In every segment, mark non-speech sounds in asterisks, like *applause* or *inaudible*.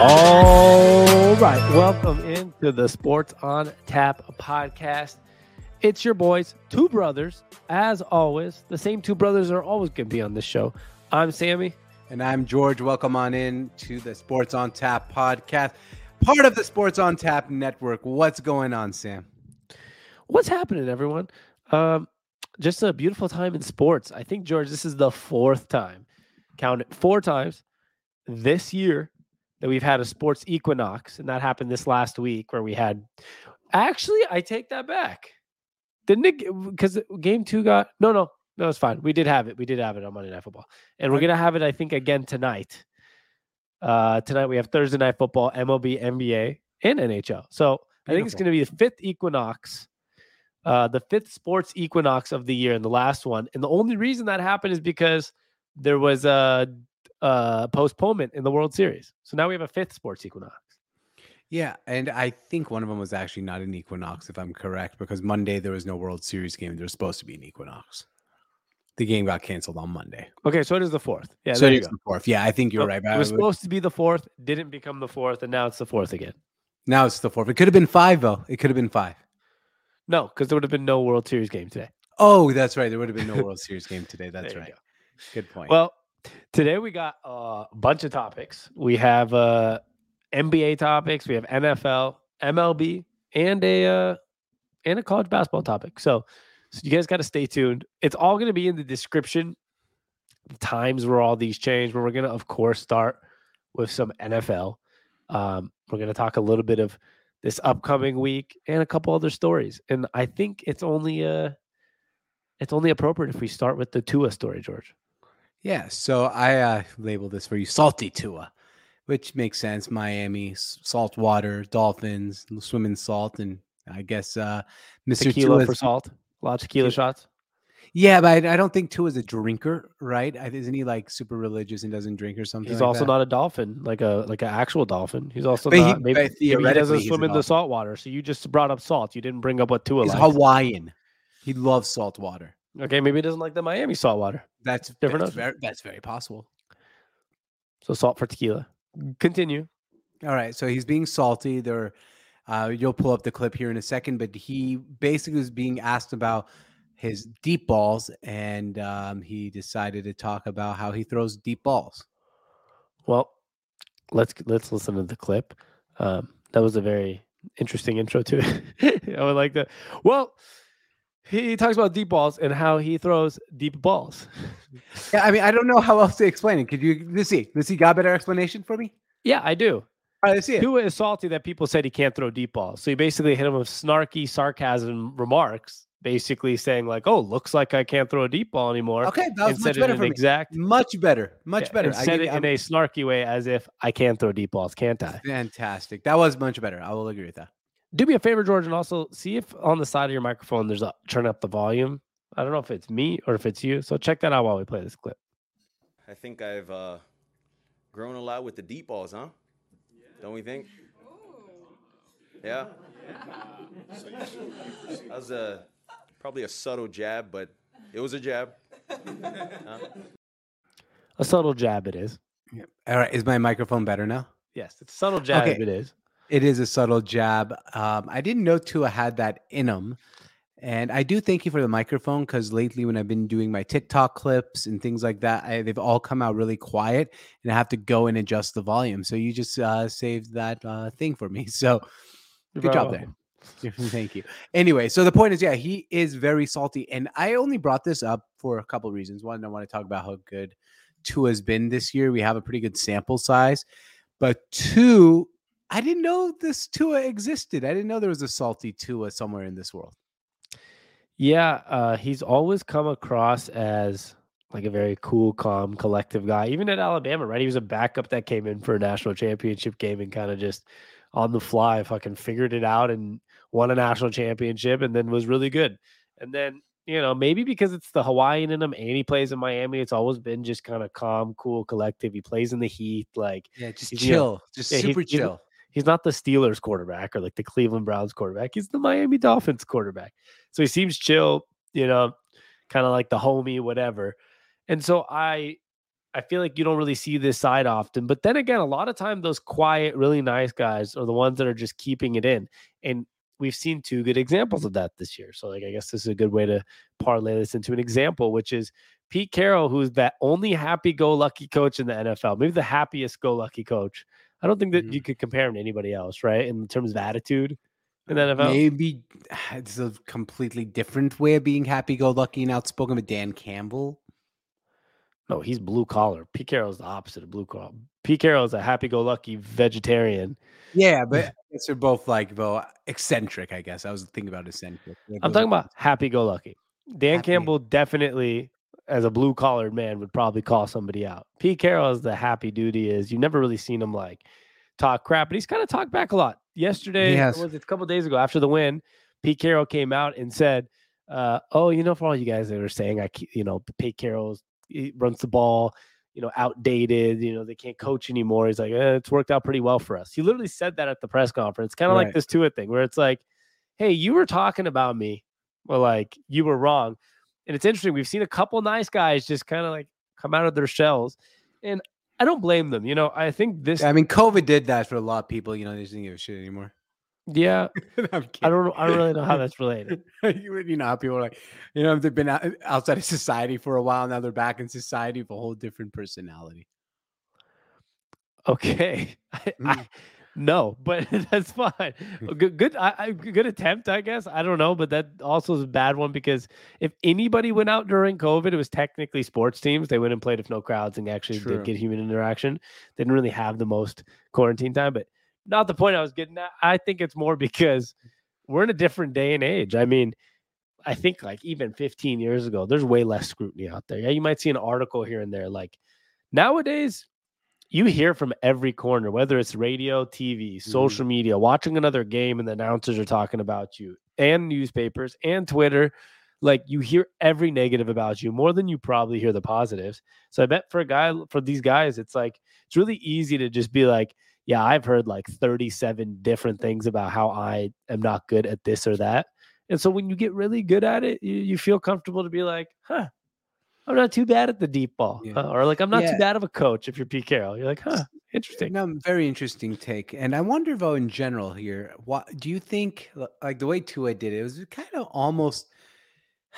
All right. Welcome into the Sports on Tap podcast. It's your boys, two brothers. As always, the same two brothers are always going to be on this show. I'm Sammy. And I'm George. Welcome on in to the Sports on Tap podcast, part of the Sports on Tap network. What's going on, Sam? What's happening, everyone? Um, just a beautiful time in sports. I think, George, this is the fourth time, count it four times this year that we've had a sports equinox, and that happened this last week where we had. Actually, I take that back. Didn't it? Because game two got no, no, no. It's fine. We did have it. We did have it on Monday Night Football, and we're gonna have it. I think again tonight. Uh, tonight we have Thursday Night Football, MLB, NBA, and NHL. So I think it's gonna be the fifth equinox. Uh, the fifth sports equinox of the year and the last one. And the only reason that happened is because there was a uh, postponement in the World Series. So now we have a fifth sports equinox. Yeah, and I think one of them was actually not an equinox, if I'm correct, because Monday there was no World Series game. There was supposed to be an equinox. The game got canceled on Monday. Okay, so it is the fourth. Yeah, so it is the fourth. Yeah, I think you're So right. It was supposed to be the fourth, didn't become the fourth, and now it's the fourth again. now it's the fourth. It could have been five though. It could have been five. No, because there would have been no World Series game today. Oh, that's right. There would have been no *laughs* World Series game today. That's right. go. Good point. Well, today we got a bunch of topics. We have uh, NBA topics, we have NFL, MLB, and a uh, and a college basketball topic. So, so you guys got to stay tuned. It's all going to be in the description. The times where all these change. But we're going to, of course, start with some NFL. Um, we're going to talk a little bit of this upcoming week and a couple other stories. And I think it's only uh it's only appropriate if we start with the Tua story, George. Yeah, so I uh, labeled this for you salty Tua, which makes sense. Miami, salt water, dolphins, swim in salt, and I guess uh, Mr. tequila Tua's- for salt. A lot of tequila shots. Yeah, but I, I don't think Tua's a drinker, right? I- Isn't he like super religious and doesn't drink or something? He's like also that? not a dolphin, like a like an actual dolphin. He's also But he- not. maybe, but maybe he doesn't swim in the salt water. So you just brought up salt. You didn't bring up what Tua He's likes. Hawaiian. He loves salt water. Okay, maybe he doesn't like the Miami salt water. That's Different That's very, that's very possible. So salt for tequila. Continue. All right, so he's being salty. There, uh, you'll pull up the clip here in a second, but he basically was being asked about his deep balls, and um, he decided to talk about how he throws deep balls. Well, let's let's listen to the clip. Um, that was a very interesting intro to it. *laughs* I would like that. Well, he talks about deep balls and how he throws deep balls. *laughs* Yeah, I mean, I don't know how else to explain it. Could you let's see? Let's see. Got a better explanation for me? Yeah, I do. All right, let's see it. Tua is salty that people said he can't throw deep balls. So he basically hit him with snarky sarcasm remarks, basically saying like, "Oh, looks like I can't throw a deep ball anymore." Okay, that was much better for me. exact, Much better. Much yeah, better. I said it you- in a snarky way, as if I can't throw deep balls, can't I? fantastic. That was much better. I will agree with that. Do me a favor, George, and also see if on the side of your microphone there's a turn up the volume. I don't know if it's me or if it's you. So check that out while we play this clip. I think I've uh, grown a lot with the deep balls, huh? Don't we think? Yeah. That was a probably a subtle jab, but it was a jab. A subtle jab it is. All right, is my microphone better now? Yes, it's a subtle jab Okay. it is. It is a subtle jab. Um, I didn't know Tua had that in him. And I do thank you for the microphone because lately, when I've been doing my TikTok clips and things like that, I, they've all come out really quiet and I have to go and adjust the volume. So you just uh, saved that uh, thing for me. *laughs* So You're good job there. *laughs* Thank you. Anyway, so the point is, yeah, he is very salty. And I only brought this up for a couple reasons. One, I want to talk about how good Tua has been this year. We have a pretty good sample size. But two, I didn't know this Tua existed. I didn't know there was a salty Tua somewhere in this world. Yeah, uh, he's always come across as like a very cool, calm, collective guy. Even at Alabama, right? He was a backup that came in for a national championship game and kind of just on the fly fucking figured it out and won a national championship and then was really good. And then, you know, maybe because it's the Hawaiian in him and he plays in Miami, it's always been just kind of calm, cool, collective. He plays in the heat. Like Yeah, just He's, you know, chill. just yeah, super he's- chill. He's not the Steelers quarterback or like the Cleveland Browns quarterback. He's the Miami Dolphins quarterback. So he seems chill, you know, kind of like the homie, whatever. And so I I feel like you don't really see this side often. But then again, a lot of time those quiet, really nice guys are the ones that are just keeping it in. And we've seen two good examples of that this year. So like I guess this is a good way to parlay this into an example, which is Pete Carroll, who's that only happy-go-lucky coach in the NFL, maybe the happiest go-lucky coach. I don't think that Mhm. you could compare him to anybody else, right? In terms of attitude in the NFL. Maybe *sighs* it's a completely different way of being happy-go-lucky and outspoken with Dan Campbell. No, he's blue collar. Pete Carroll's the opposite of blue collar. Pete Carroll is a happy-go-lucky vegetarian. Yeah, but *laughs* I guess they're both like well eccentric. I guess I was thinking about eccentric. They're I'm talking about happy-go-lucky. Dan Happy- Campbell definitely, as a blue-collared man, would probably call somebody out. Pete Carroll is the happy dude he is. You've never really seen him like talk crap, but he's kind of talked back a lot. Yesterday, has. was it a couple days ago after the win? Pete Carroll came out and said, uh, "Oh, you know, for all you guys that are saying, I, you know, Pete Carroll's he runs the ball." You know, outdated. You know, they can't coach anymore. He's like, eh, it's worked out pretty well for us. He literally said that at the press conference, kind of like this Tua thing, where it's like, hey, you were talking about me, well, like you were wrong. And it's interesting. We've seen a couple nice guys just kind of like come out of their shells. And I don't blame them. You know, I think this, I mean, COVID did that for a lot of people. You know, they just didn't give a shit anymore. yeah, *laughs* I don't, I don't really know how that's related. *laughs* you you know how people are like, you know, they've been out, outside of society for a while. Now they're back in society with a whole different personality. Okay. *laughs* I, I, Mm. No, but *laughs* that's fine. Hmm. Good, good, I, good attempt, I guess. I don't know, but that also is a bad one because if anybody went out during COVID, it was technically sports teams. They went and played if no crowds and actually True. did get human interaction. They didn't really have the most quarantine time, but not the point I was getting at. I think it's more because we're in a different day and age. I mean, I think like even 15 years ago, there's way less scrutiny out there. Yeah, you might see an article here and there. Like nowadays, you hear from every corner, whether it's radio, TV, mm-hmm. social media, watching another game, and the announcers are talking about you, and newspapers and Twitter. Like you hear every negative about you more than you probably hear the positives. So I bet for a guy, for these guys, it's like it's really easy to just be like, yeah, I've heard like 37 different things about how I am not good at this or that. And so when you get really good at it, you, you feel comfortable to be like, huh, I'm not too bad at the deep ball. Yeah. huh, Or like, I'm not Yeah. too bad of a coach if you're Pete Carroll. You're like, huh, interesting. No, very interesting take. And I wonder, though, in general here, what do you think? Like the way Tua did it, it was kind of almost. *sighs*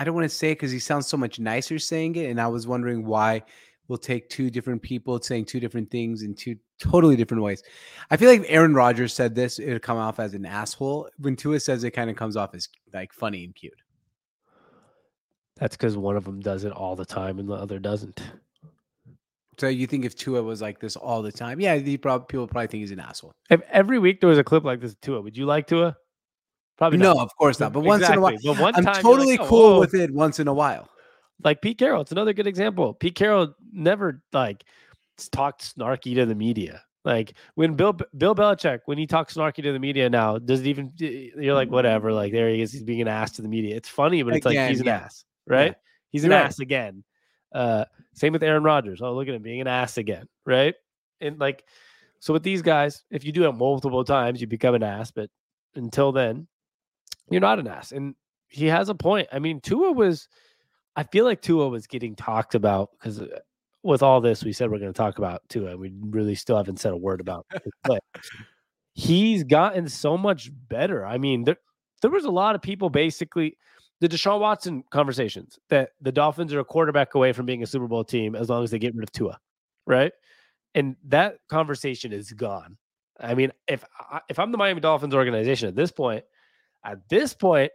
I don't want to say it because he sounds so much nicer saying it, and I was wondering why we'll take two different people saying two different things in two totally different ways. I feel like Aaron Rodgers said this, it would come off as an asshole. When Tua says it, kind of comes off as like funny and cute. That's because one of them does it all the time and the other doesn't. So you think if Tua was like this all the time, yeah, he probably people probably think he's an asshole. If every week there was a clip like this, Tua, would you like Tua? Probably No, of course not. But once in a while, one I'm totally like, "Oh, cool whoa." with it. Once in a while. like Pete Carroll. It's another good example. Pete Carroll never like talked snarky to the media. Like when Bill Bill Belichick, when he talks snarky to the media now, does it even you're like whatever, like there he is, he's being an ass to the media. It's funny, but it's like Again, he's an yeah. ass, right? He's an right. ass again. Uh same with Aaron Rodgers. Oh, look at him being an ass again, right? And like so with these guys, if you do it multiple times, you become an ass, but until then, you're not an ass. And he has a point. I mean, Tua was I feel like Tua was getting talked about because with all this, we said we're going to talk about Tua. and We really still haven't said a word about it. *laughs* But he's gotten so much better. I mean, there, there was a lot of people basically the Deshaun Watson conversations that the Dolphins are a quarterback away from being a Super Bowl team as long as they get rid of Tua, right? And that conversation is gone. I mean, if I, if I'm the Miami Dolphins organization at this point, at this point,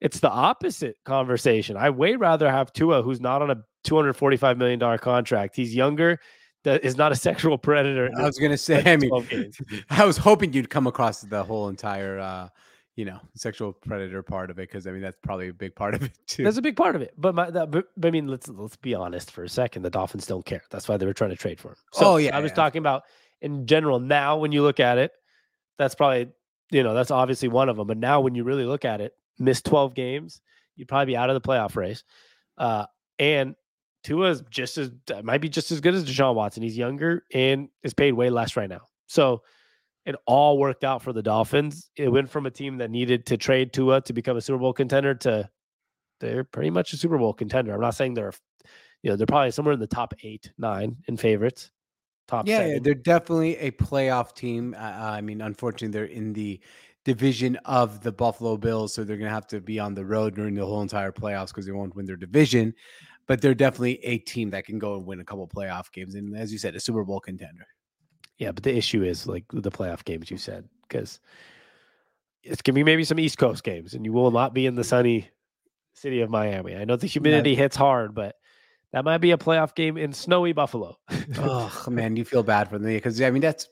it's the opposite conversation. I way rather have Tua, who's not on a $245 million contract. He's younger, that is not a *laughs* sexual predator. I was gonna *laughs* say. I mean, games. *laughs* I was hoping you'd come across the whole entire, uh, you know, sexual predator part of it because I mean that's probably a big part of it *laughs* too. That's a big part of it. But my, that, but, but I mean, let's let's be honest for a second. The Dolphins don't care. That's why they were trying to trade for him. So Oh, yeah, I was yeah. talking about in general. Now, when you look at it, that's probably you know that's obviously one of them. But now, when you really look at it, missed twelve games, you'd probably be out of the playoff race. Uh, and Tua's just as might be just as good as Deshaun Watson. He's younger and is paid way less right now. So it all worked out for the Dolphins. It went from a team that needed to trade Tua to become a Super Bowl contender to they're pretty much a Super Bowl contender. I'm not saying they're you know they're probably somewhere in the top eight, nine in favorites. Top yeah, they're definitely a playoff team. Uh, I mean, unfortunately, they're in the division of the Buffalo Bills, so they're going to have to be on the road during the whole entire playoffs because they won't win their division. But they're definitely a team that can go and win a couple playoff games, and as you said, a Super Bowl contender. Yeah, but the issue is like the playoff games you said because it's gonna be maybe some East Coast games, and you will not be in the sunny city of Miami. I know the humidity hits hard, but that might be a playoff game in snowy Buffalo. *laughs* oh man, you feel bad for them because I mean that's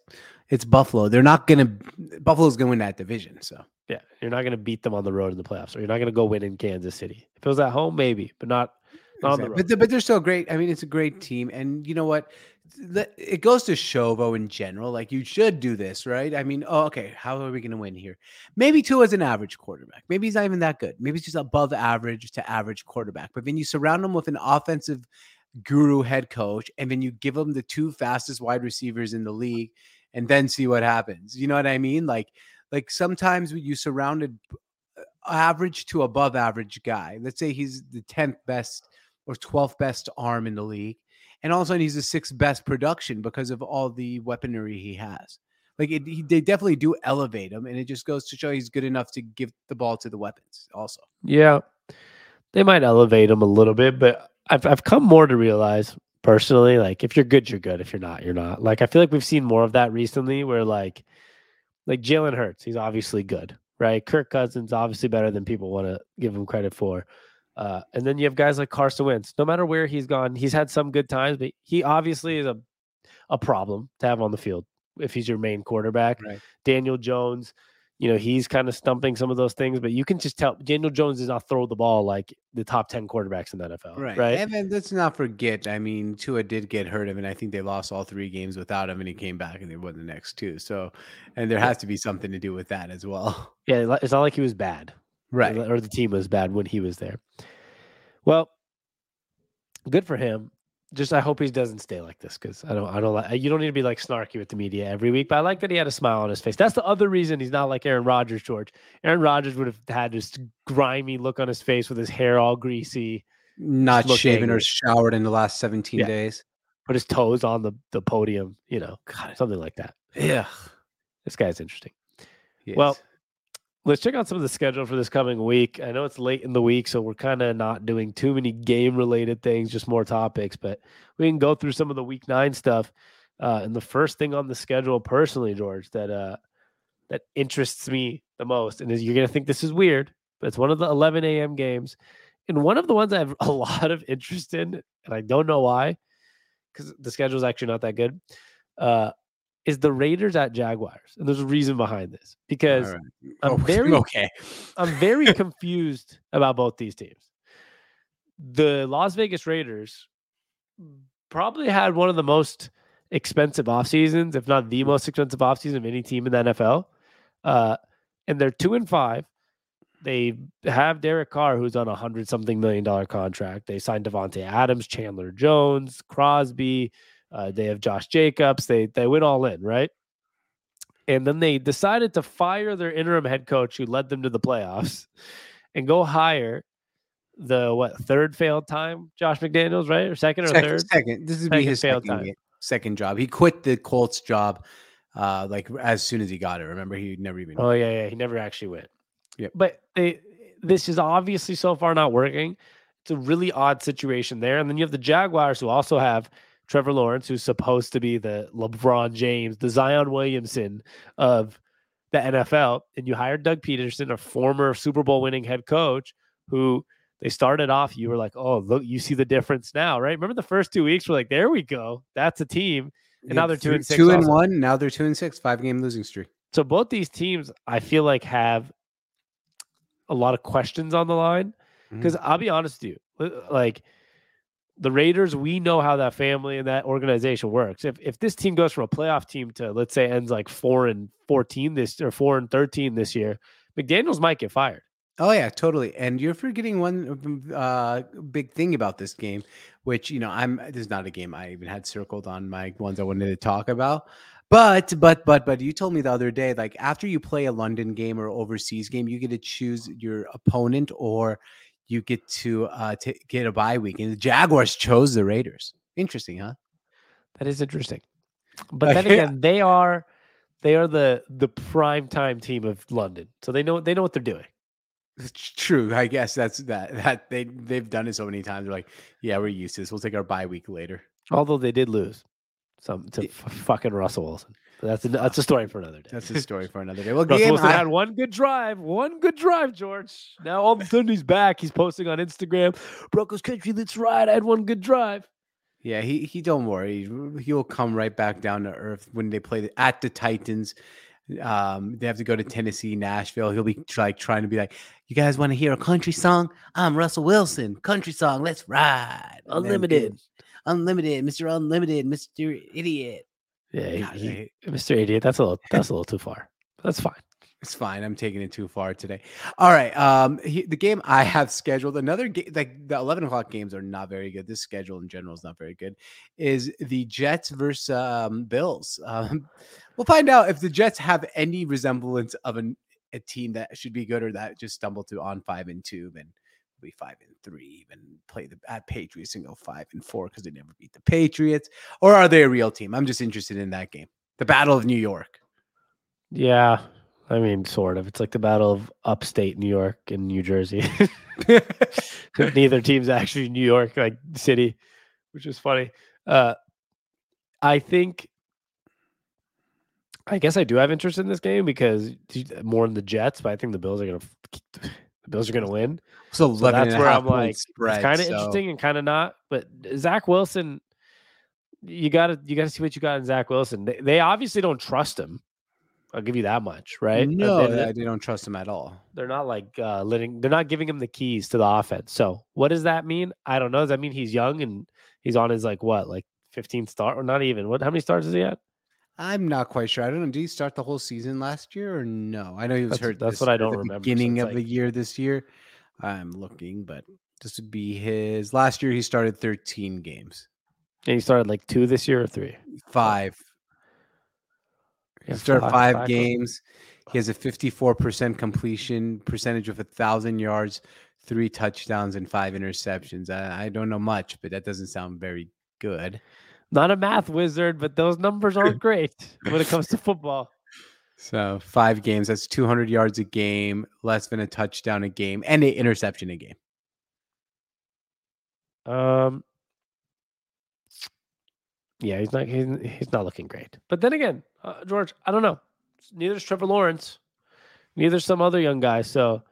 it's Buffalo. They're not gonna Buffalo's gonna win that division. So yeah, you're not gonna beat them on the road in the playoffs, or you're not gonna go win in Kansas City. If it was at home, maybe, but not. not on the road. But, but they're still great. I mean, it's a great team, and you know what? It goes to show, though, in general, like you should do this, right? I mean, oh, okay, how are we going to win here? Maybe Tua is an average quarterback. Maybe he's not even that good. Maybe he's just above average to average quarterback. But then you surround him with an offensive guru head coach, and then you give him the two fastest wide receivers in the league, and then see what happens. You know what I mean? Like, like sometimes when you surrounded average to above average guy. Let's say he's the 10th best or 12th best arm in the league. And all of a sudden he's the sixth best production because of all the weaponry he has. Like it, he, they definitely do elevate him, and it just goes to show he's good enough to give the ball to the weapons. Also, Yeah, they might elevate him a little bit, but I've I've come more to realize personally, like if you're good, you're good. If you're not, you're not. Like I feel like we've seen more of that recently, where like like Jalen Hurts, he's obviously good, right? Kirk Cousins obviously better than people want to give him credit for. Uh, and then you have guys like Carson Wentz. No matter where he's gone, he's had some good times, but he obviously is a a problem to have on the field if he's your main quarterback. Right. Daniel Jones, you know, he's kind of stumping some of those things, but you can just tell Daniel Jones does not throw the ball like the top 10 quarterbacks in the NFL. Right. Right. And then let's not forget, I mean, Tua did get hurt of, and I think they lost all three games without him, and he came back and they won the next two. So, and there has to be something to do with that as well. Yeah. It's not like he was bad. Right. Or the team was bad when he was there. Well, good for him. Just I hope he doesn't stay like this because I don't I don't like you don't need to be like snarky with the media every week. But I like that he had a smile on his face. That's the other reason he's not like Aaron Rodgers, George. Aaron Rodgers would have had this grimy look on his face with his hair all greasy, Not shaven or showered in the last 17 Yeah. days. put his toes on the, the podium, you know, something like that. Yeah. This guy's interesting. Well, let's check out some of the schedule for this coming week. I know it's late in the week, so we're kind of not doing too many game related things, just more topics, but we can go through some of the week nine stuff. Uh, and the first thing on the schedule, personally, George, that uh, that interests me the most, and is you're gonna think this is weird, but it's one of the 11 a.m. games, and one of the ones I have *laughs* a lot of interest in, and I don't know why, because the schedule is actually not that good. Uh, is the Raiders at Jaguars, and there's a reason behind this because right. *laughs* I'm very okay. I'm very *laughs* confused about both these teams. The Las Vegas Raiders probably had one of the most expensive off seasons, if not the most expensive off season of any team in the NFL. Uh, and they're two and five. They have Derek Carr, who's on a hundred something million dollar contract. They signed Davante Adams, Chandler Jones, Crosby. Uh, they have Josh Jacobs. They they went all in, right? And then they decided to fire their interim head coach, who led them to the playoffs, *laughs* and go hire the what third failed time Josh McDaniels, right, or second or Second, third? second. This would be his failed second, time. second job. He quit the Colts job uh like as soon as he got it. Remember, he never even Oh yeah, yeah. He never actually went. Yep. But they, this is obviously so far not working. It's a really odd situation there. And then you have the Jaguars who also have Trevor Lawrence, who's supposed to be the LeBron James, the Zion Williamson of the NFL. And you hired Doug Pederson, a former Super Bowl winning head coach, who they started off. You were like, oh, look, you see the difference now, right? Remember the first two weeks? We're like, there we go. That's a team. And now they're two and six Two and also. one. Now they're two and six. Five game losing streak. So both these teams, I feel like have a lot of questions on the line. Mm-hmm. Because I'll be honest with you, like the Raiders, we know how that family and that organization works. If if this team goes from a playoff team to let's say ends like four and fourteen this or four and thirteen this year, McDaniels might get fired. Oh yeah, totally. And you're forgetting one uh, big thing about this game, which you know I'm. This is not a game I even had circled on my ones I wanted to talk about. But but but but you told me the other day, like after you play a London game or overseas game, you get to choose your opponent or you get to uh t- get a bye week, and the Jaguars chose the Raiders. Interesting, huh? That is interesting. *laughs* But then again, they are they are the the prime time team of London. So they know they know what they're doing. It's true. I guess that's that that they they've done it so many times. They're like, yeah, we're used to this. We'll take our bye week later. Although they did lose some to Yeah. f- fucking Russell Wilson. That's a, that's a story for another day. That's a story for another day. Well, Russell Wilson I- had one good drive, one good drive, George. Now all of a sudden he's back. He's posting on Instagram, Broncos country, let's ride. I had one good drive. Yeah, he he don't worry. He'll come right back down to earth when they play the, at the Titans. Um, they have to go to Tennessee, Nashville. He'll be like trying to be like, "You guys want to hear a country song? I'm Russell Wilson. Country song. Let's ride. Unlimited. unlimited, Mister Unlimited, Mister Idiot." Yeah, God, he- he- Mr. Idiot. That's a little that's a little too far. That's fine. It's fine. I'm taking it too far today. All right. Um, he, the game I have scheduled, another game, like the 11 o'clock games are not very good. This schedule in general is not very good. Is the Jets versus um, Bills? Um, *laughs* we'll find out if the Jets have any resemblance of an, a team that should be good or that just stumbled to on five and two and be five and three, even play the at Patriots and go five and four because they never beat the Patriots, or are they a real team? I'm just interested in that game, the Battle of New York. Yeah. I mean, sort of. It's like the battle of upstate New York and New Jersey. *laughs* Neither team's actually New York, like city, which is funny. Uh, I think, I guess I do have interest in this game because more in the Jets, but I think the Bills are gonna, f- the Bills are gonna win. So, So that's where I'm like, spread, it's kind of so- interesting and kind of not. But Zach Wilson, you gotta you gotta see what you got in Zach Wilson. They, they obviously don't trust him. I'll give you that much, right? No, they- I- they don't trust him at all. they're not like uh letting they're not giving him the keys to the offense. So what does that mean? I don't know. Does that mean he's young and he's on his like what, like 15th start or not even? What how many starts is he at? I'm not quite sure. I don't know. Did he start the whole season last year or no? I know he was That's- hurt. that's this- what I don't remember, Beginning it's of the year this year. I'm looking, but this would be his last year. He started 13 games, And he started like two this year or three. five. He Yeah, started five- five, five. games. He has a 54% completion percentage with a thousand yards, three touchdowns, and five interceptions. I, I don't know much, but that doesn't sound very good. Not a math wizard, but those numbers aren't *laughs* great when it comes to football. So five games, that's 200 yards a game, less than a touchdown a game, and an interception a game. Um yeah, he's not he's, he's not looking great. But then again, uh, George, I don't know. Neither is Trevor Lawrence. Neither some other young guy. So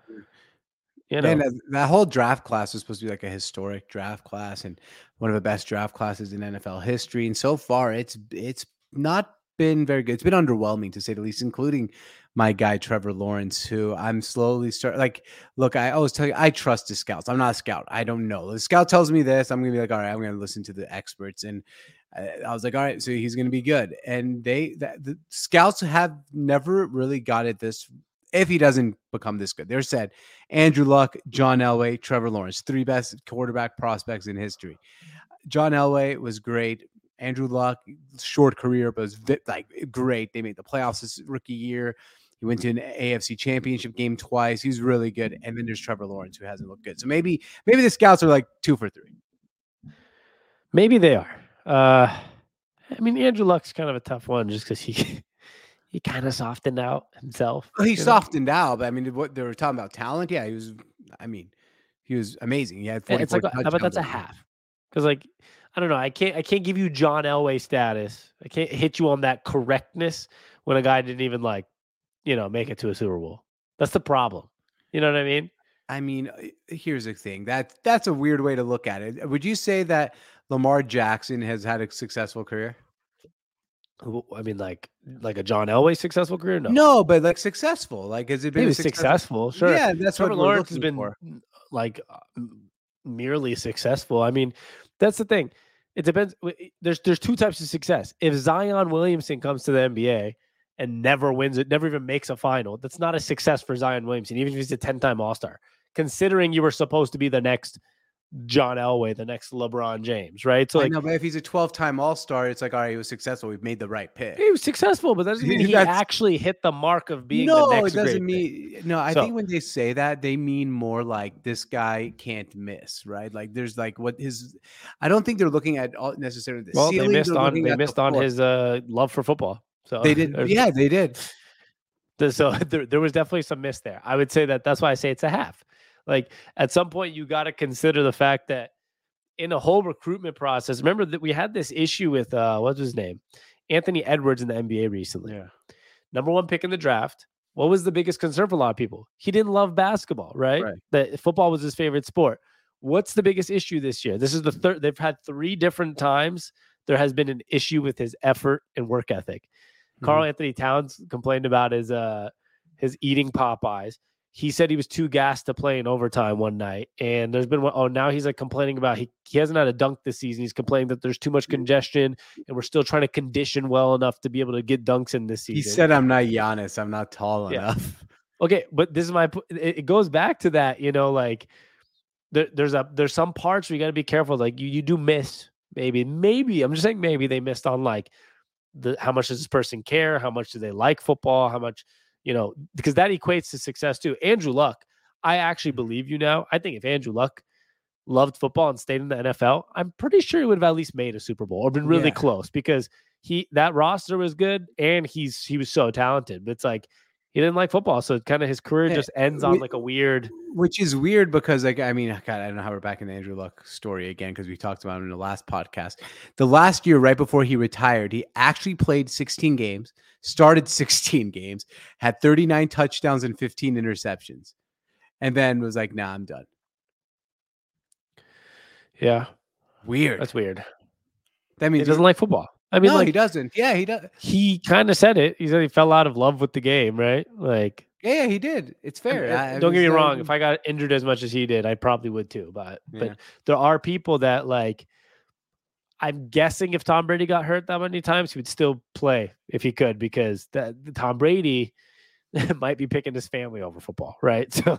you know, Man, that, that whole draft class was supposed to be like a historic draft class and one of the best draft classes in NFL history. And so far, it's it's not been very good. It's been underwhelming to say the least, including my guy Trevor Lawrence, who I'm slowly start like. Look, I always tell you, I trust the scouts. I'm not a scout. I don't know. The scout tells me this. I'm gonna be like, all right, I'm gonna listen to the experts. And I, I was like, all right, so he's gonna be good. And they, that, the scouts have never really got it this. If he doesn't become this good, they're said Andrew Luck, John Elway, Trevor Lawrence, three best quarterback prospects in history. John Elway was great. Andrew Luck, short career, but was like great. They made the playoffs this rookie year. He went to an AFC championship game twice. He's really good. And then there's Trevor Lawrence, who hasn't looked good. So maybe, maybe the scouts are like two for three. maybe they are. Uh I mean Andrew Luck's kind of a tough one just because he *laughs* he kind of softened out himself. Well, he you know? softened out, but I mean, what they were talking about talent, yeah, he was. I mean, he was amazing. He had Yeah, 44 it's like how about that's a half? Because like I don't know, I can't I can't give you John Elway status. I can't hit you on that correctness when a guy didn't even like, you know, make it to a Super Bowl. That's the problem. You know what I mean? I mean, here's the thing. That that's a weird way to look at it. Would you say that Lamar Jackson has had a successful career? Who- I mean, like like a John Elway successful career? No, No, but like successful. Like, has it been he a was success- successful. Sure, Yeah, that's Trevor what Lawrence has been for. like uh, merely successful. I mean, that's the thing. It depends. There's there's two types of success. If Zion Williamson comes to the NBA and never wins it, never even makes a final, that's not a success for Zion Williamson, even if he's a 10 time All Star. Considering you were supposed to be the next John Elway, the next LeBron James, right? So like know, but if he's a 12 time All Star, it's like, all right, he was successful. We've made the right pick. he was successful, but that doesn't *laughs* mean he actually hit the mark of being no, the next it doesn't great pick. mean no. I So- think when they say that, they mean more like this guy can't miss, right? Like there's like what his. I don't think they're looking at all necessarily the Well, they ceiling, missed they're on they at the missed on his uh, love for football. So They did, *laughs* yeah, they did. So *laughs* there, there was definitely some miss there. I would say that that's why I say it's a half. Like at some point, you got to consider the fact that in a whole recruitment process, remember that we had this issue with uh, what's his name, Anthony Edwards in the NBA recently. Yeah. Number one pick in the draft. What was the biggest concern for a lot of people? He didn't love basketball, right? Right. That football was his favorite sport. What's the biggest issue this year? This is the third. They've had three different times. There has been an issue with his effort and work ethic. Karl-Anthony Towns complained about his uh his eating Popeyes. He said he was too gassed to play in overtime one night, and there's been one oh now he's like complaining about he he hasn't had a dunk this season. He's complaining that there's too much congestion, and we're still trying to condition well enough to be able to get dunks in this season. He said, "I'm not Giannis. I'm not tall Yeah. enough." okay, but this is my it, it goes back to that you know like there, there's a there's some parts where you got to be careful. Like you you do miss maybe maybe I'm just saying maybe they missed on like the how much does this person care? How much do they like football? How much you know because that equates to success too. Andrew Luck, I actually mm-hmm. believe you now. I think if Andrew Luck loved football and stayed in the NFL, I'm pretty sure he would have at least made a Super Bowl or been really Yeah. close because he that roster was good and he's he was so talented. But it's like he didn't like football, so kind of his career eh, just ends on like a weird. Which is weird because, like, I mean, God, I don't know how we're back in the Andrew Luck story again because we talked about him in the last podcast. The last year, right before he retired, he actually played 16 games, started *laughs* 16 games, had 39 touchdowns and 15 interceptions, and then was like, "Nah, I'm done." Yeah, Weird. that's weird. that means He doesn't like football. I mean, no, he doesn't. Yeah, he does. he kind of said it. He said he fell out of love with the game, right? Like, Yeah, yeah, he did. It's fair. uh, I- I don't get me wrong. If I got injured as much as he did, I probably would too. But Yeah. but there are people that like. I'm guessing if Tom Brady got hurt that many times, he would still play if he could because that Tom Brady *laughs* might be picking his family over football, right? *laughs* So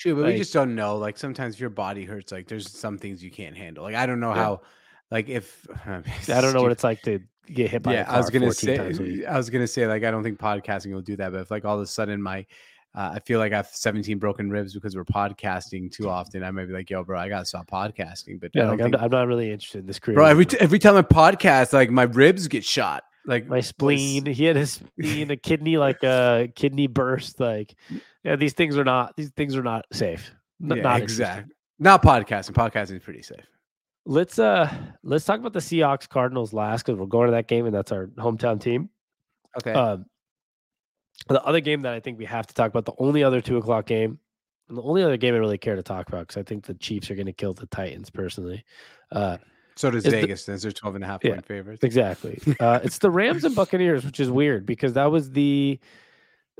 True, but we just don't know. Like sometimes if your body hurts, like there's some things you can't handle. Like I don't know Yeah. how. Like if *laughs* I don't know what it's like to get hit by. yeah, I was gonna 14 times a week. say. I was gonna say like I don't think podcasting will do that. But if like all of a sudden my uh, I feel like I have 17 broken ribs because we're podcasting too often. I might be like, yo, bro, I gotta stop podcasting. But Yeah, like I'm, I'm not really interested in this career. bro, every t- every time I podcast, like my ribs get shot. Like my spleen. He had a spleen, a *laughs* kidney, like a kidney burst. Like, yeah, these things are not. These things are not safe. N- Yeah, not exactly. Not podcasting. Podcasting is pretty safe. Let's uh, let's talk about the Seahawks Cardinals last because we're going to that game and that's our hometown team. Okay. Um, the other game that I think we have to talk about, the only other two o'clock game, and the only other game I really care to talk about because I think the Chiefs are going to kill the Titans personally. Uh, so does is the- Vegas. Since they're 12 and a half Yeah. point favorites. Exactly. *laughs* Uh, it's the Rams and Buccaneers, which is weird because that was the,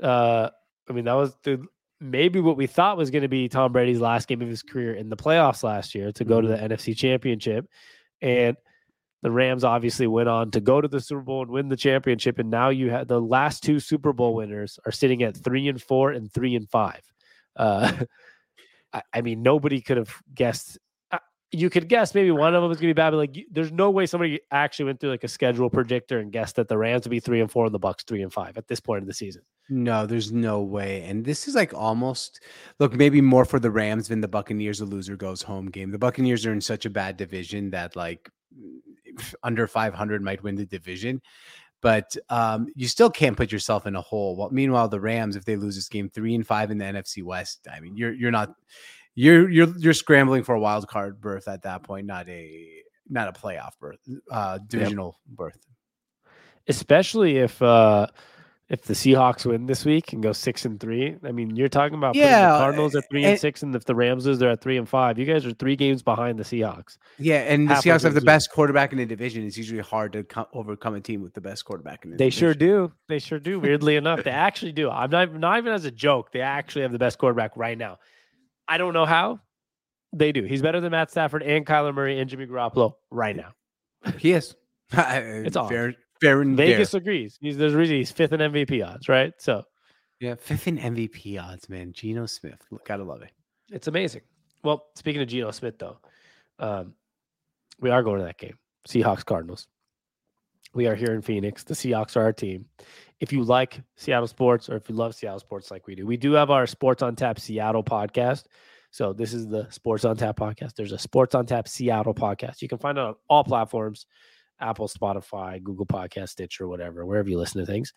uh, I mean, that was the maybe what we thought was going to be Tom Brady's last game of his career in the playoffs last year to go to the NFC Championship, and the Rams obviously went on to go to the Super Bowl and win the championship, and now you have the last two Super Bowl winners are sitting at three and four and three and five. Uh, *laughs* I, I mean, nobody could have guessed you could guess maybe one of them is going to be bad, but like there's no way somebody actually went through like a schedule predictor and guessed that the Rams would be three and four and the Bucks three and five at this point in the season. No, there's no way. And this is like almost look, maybe more for the Rams than the Buccaneers. The loser goes home game. The Buccaneers are in such a bad division that like under 500 might win the division, but um, you still can't put yourself in a hole. Well, meanwhile, the Rams, if they lose this game, three and five in the NFC West, I mean, you're you're not you're you're you're scrambling for a wild card berth at that point, not a not a playoff berth, uh, divisional berth. Especially if uh if the Seahawks win this week and go six and three. I mean, you're talking about Yeah, the Cardinals at three and, and- six, and if the Rams lose, they're at three and five. You guys are three games behind the Seahawks. Yeah, and the halfway Seahawks have the the best quarterback in the division. It's usually hard to co- overcome a team with the best quarterback in the They division. sure do. They sure do. Weirdly enough, they actually do. I'm not not even as a joke. They actually have the best quarterback right now. I don't know how. They do. He's better than Matt Stafford and Kyler Murray and Jimmy Garoppolo right now. *laughs* He is. *laughs* It's odd. fair, fair and Vegas Vegas. agrees. He's there's a reason he's fifth in MVP odds, right? So Yeah, fifth in MVP odds, man. Geno Smith, gotta love it. it's amazing. Well, speaking of Geno Smith, though, Um, we are going to that game. Seahawks Cardinals. We are here in Phoenix. The Seahawks are our team. If you like Seattle sports or if you love Seattle sports like we do, we do have our Sports on Tap Seattle podcast. So this is the Sports on Tap podcast. There's a Sports on Tap Seattle podcast. You can find it on all platforms Apple, Spotify, Google Podcast, Stitcher, whatever, wherever you listen to things.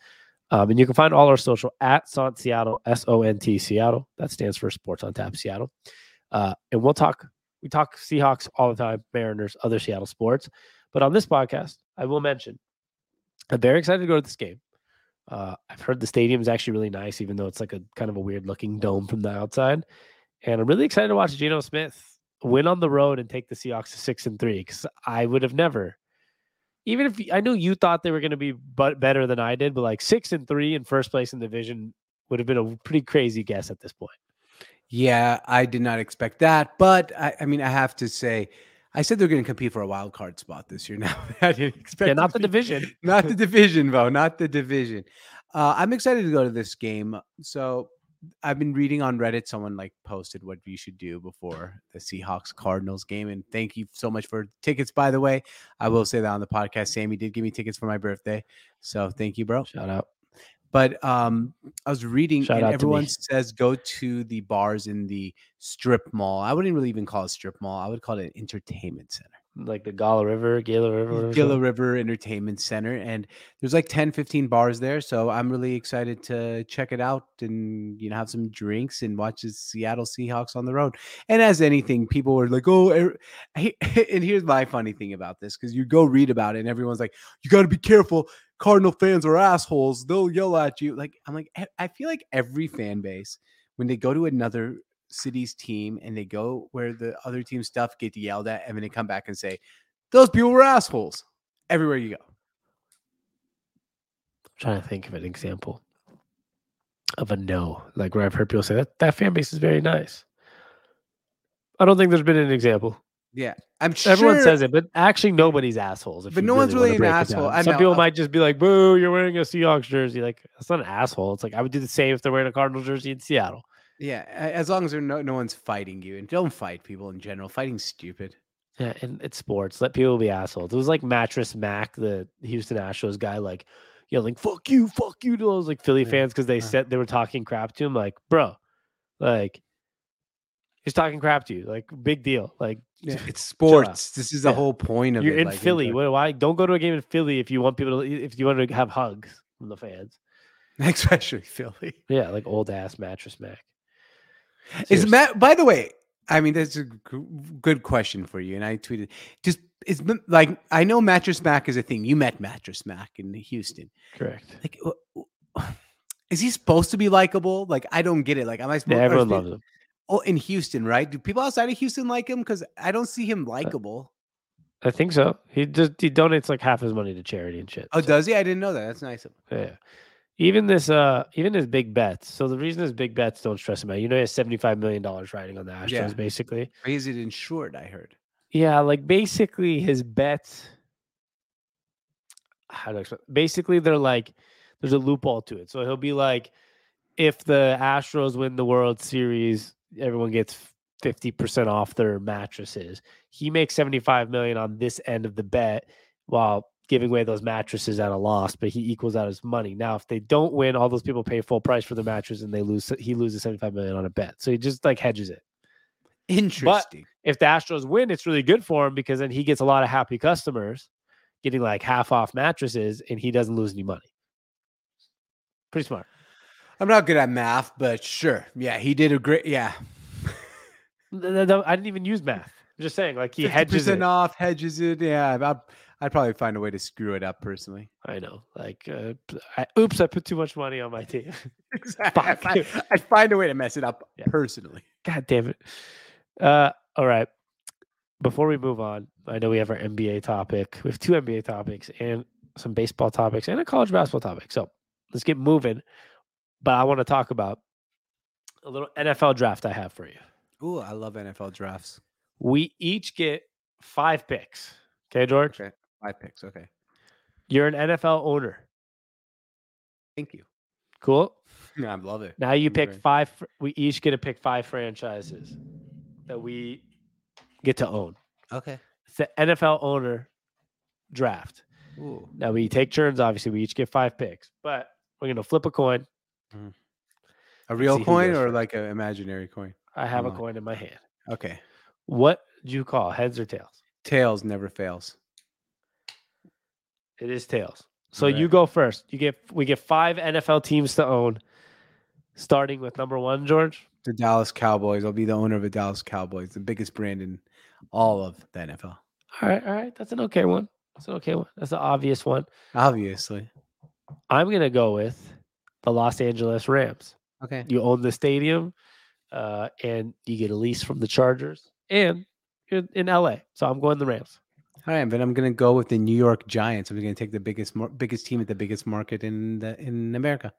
Um, and you can find all our social at Sant Seattle, S O N T Seattle. That stands for Sports on Tap Seattle. Uh, and we'll talk, we talk Seahawks all the time, Mariners, other Seattle sports. But on this podcast, I will mention I'm very excited to go to this game. Uh, I've heard the stadium is actually really nice, even though it's like a kind of a weird looking dome from the outside. And I'm really excited to watch Geno Smith win on the road and take the Seahawks to six and three because I would have never even if I knew you thought they were going to be but better than I did, but like six and three in first place in the division would have been a pretty crazy guess at this point. Yeah, I did not expect that, but I, I mean, I have to say, I said they're going to compete for a wild card spot this year. *laughs* Now I didn't expect. Yeah, *laughs* not the division, not the division, Bo, not the division. Uh, I'm excited to go to this game. So I've been reading on Reddit. Someone like posted what you should do before the Seahawks Cardinals game. And thank you so much for tickets. By the way, I will say that on the podcast, Sammy did give me tickets for my birthday. So thank you, bro. Shout out. But um, I was reading, Shout and everyone says go to the bars in the strip mall. I wouldn't really even call it strip mall. I would call it an entertainment center. Like the Gala River, Gala River, Gila. River Entertainment Center. And there's like 10, 15 bars there. So I'm really excited to check it out and, you know, have some drinks and watch the Seattle Seahawks on the road. And as anything, people were like, oh, er- *laughs* and here's my funny thing about this because you go read about it and everyone's like, you got to be careful. Cardinal fans are assholes. They'll yell at you. Like, I'm like, "E- I feel like every fan base, when they go to another city's team and they go where the other team stuff get yelled at and then they come back and say, those people were assholes everywhere you go. I'm trying to think of an example of a no, like where I've heard people say that that fan base is very nice. I don't think there's been an example. Yeah, I'm sure. Everyone says it, but actually nobody's assholes. if But no one's really an asshole. Some know, people of- might just be like, "Boo, you're wearing a Seahawks jersey." Like that's not an asshole. It's like I would do the same if they're wearing a Cardinal jersey in Seattle. Yeah, as long as no no one's fighting you, and don't fight people in general. Fighting's stupid. Yeah, and it's sports. Let people be assholes. It was like Mattress Mac, the Houston Astros guy, like yelling "fuck you, fuck you" to those like Philly Yeah, fans because they uh. said they were talking crap to him. Like, bro, like he's talking crap to you. Like, big deal. Like, Yeah, *laughs* it's sports. This is the Yeah. whole point of you're it. in like, Philly. enjoy- What, why don't go to a game in Philly if you want people to if you want to have hugs from the fans? *laughs* especially Philly. Yeah, like old ass Mattress Mac. Is Matt? By the way, I mean that's a g- good question for you, and I tweeted just is m- like I know Mattress Mac is a thing. You met Mattress Mac in Houston. correct? Like, *sighs* is he supposed to be likable? Like, I don't get it. Like, am I supposed? Yeah, everyone loves him. Oh, in Houston, right? Do people outside of Houston like him? Because I don't see him likable. I think so. He just he donates like half his money to charity and shit. Oh, so- does he? I didn't know that. That's nice of him. Yeah. Even this, uh, even his big bets. So the reason his big bets don't stress him out, you know, he has seventy-five million dollars riding on the Astros, Yeah. basically. It insured? I heard. Yeah, like basically his bets. How to explain? Basically, they're like there's a loophole to it. So he'll be like, if the Astros win the World Series, everyone gets fifty percent off their mattresses. He makes seventy-five million on this end of the bet, while giving away those mattresses at a loss, but he equals out his money. Now, if they don't win, all those people pay full price for the mattress and they lose. He loses seventy-five million on a bet. So he just like hedges it Interesting. if the Astros win, it's really good for him because then he gets a lot of happy customers getting like half off mattresses and he doesn't lose any money. Pretty smart. I'm not good at math, but sure. Yeah, he did a great. Yeah, I didn't even use math. I'm just saying, like he hedges it. off, hedges it. Yeah, I'd probably find a way to screw it up personally. I know. Like, uh, I, oops, I put too much money on my team. *laughs* *laughs* Exactly. Find, *laughs* I'd find a way to mess it up Yeah. personally. God damn it. Uh, all right. Before we move on, I know we have our NBA topic. We have two NBA topics and some baseball topics and a college basketball topic. So let's get moving. But I want to talk about a little NFL draft I have for you. Ooh, I love NFL drafts. We each get five picks. Okay, George? Okay, five picks. Okay, You're an NFL owner. thank you. Cool. *laughs* I love it. Now you I'm pick great. five. We each get to pick five franchises that we get to own. Okay. It's the NFL owner draft. Ooh. Now we take turns. Obviously, we each get five picks, but we're gonna flip a coin. Hmm. A real coin or like an imaginary coin? I have a on. coin in my hand. Okay. What do you call heads or tails? Tails never fails. It is tails. So you go first. You get we get five NFL teams to own, starting with number one, George. The Dallas Cowboys. I'll be the owner of the Dallas Cowboys, the biggest brand in all of the NFL. All right, all right. That's an okay one. That's an okay one. That's an obvious one. Obviously. I'm gonna go with the Los Angeles Rams. Okay. You own the stadium, uh, and you get a lease from the Chargers, and you're in LA. So I'm going the Rams. All right, but I'm gonna go with the New York Giants. I'm gonna take the biggest, biggest team at the biggest market in the in America.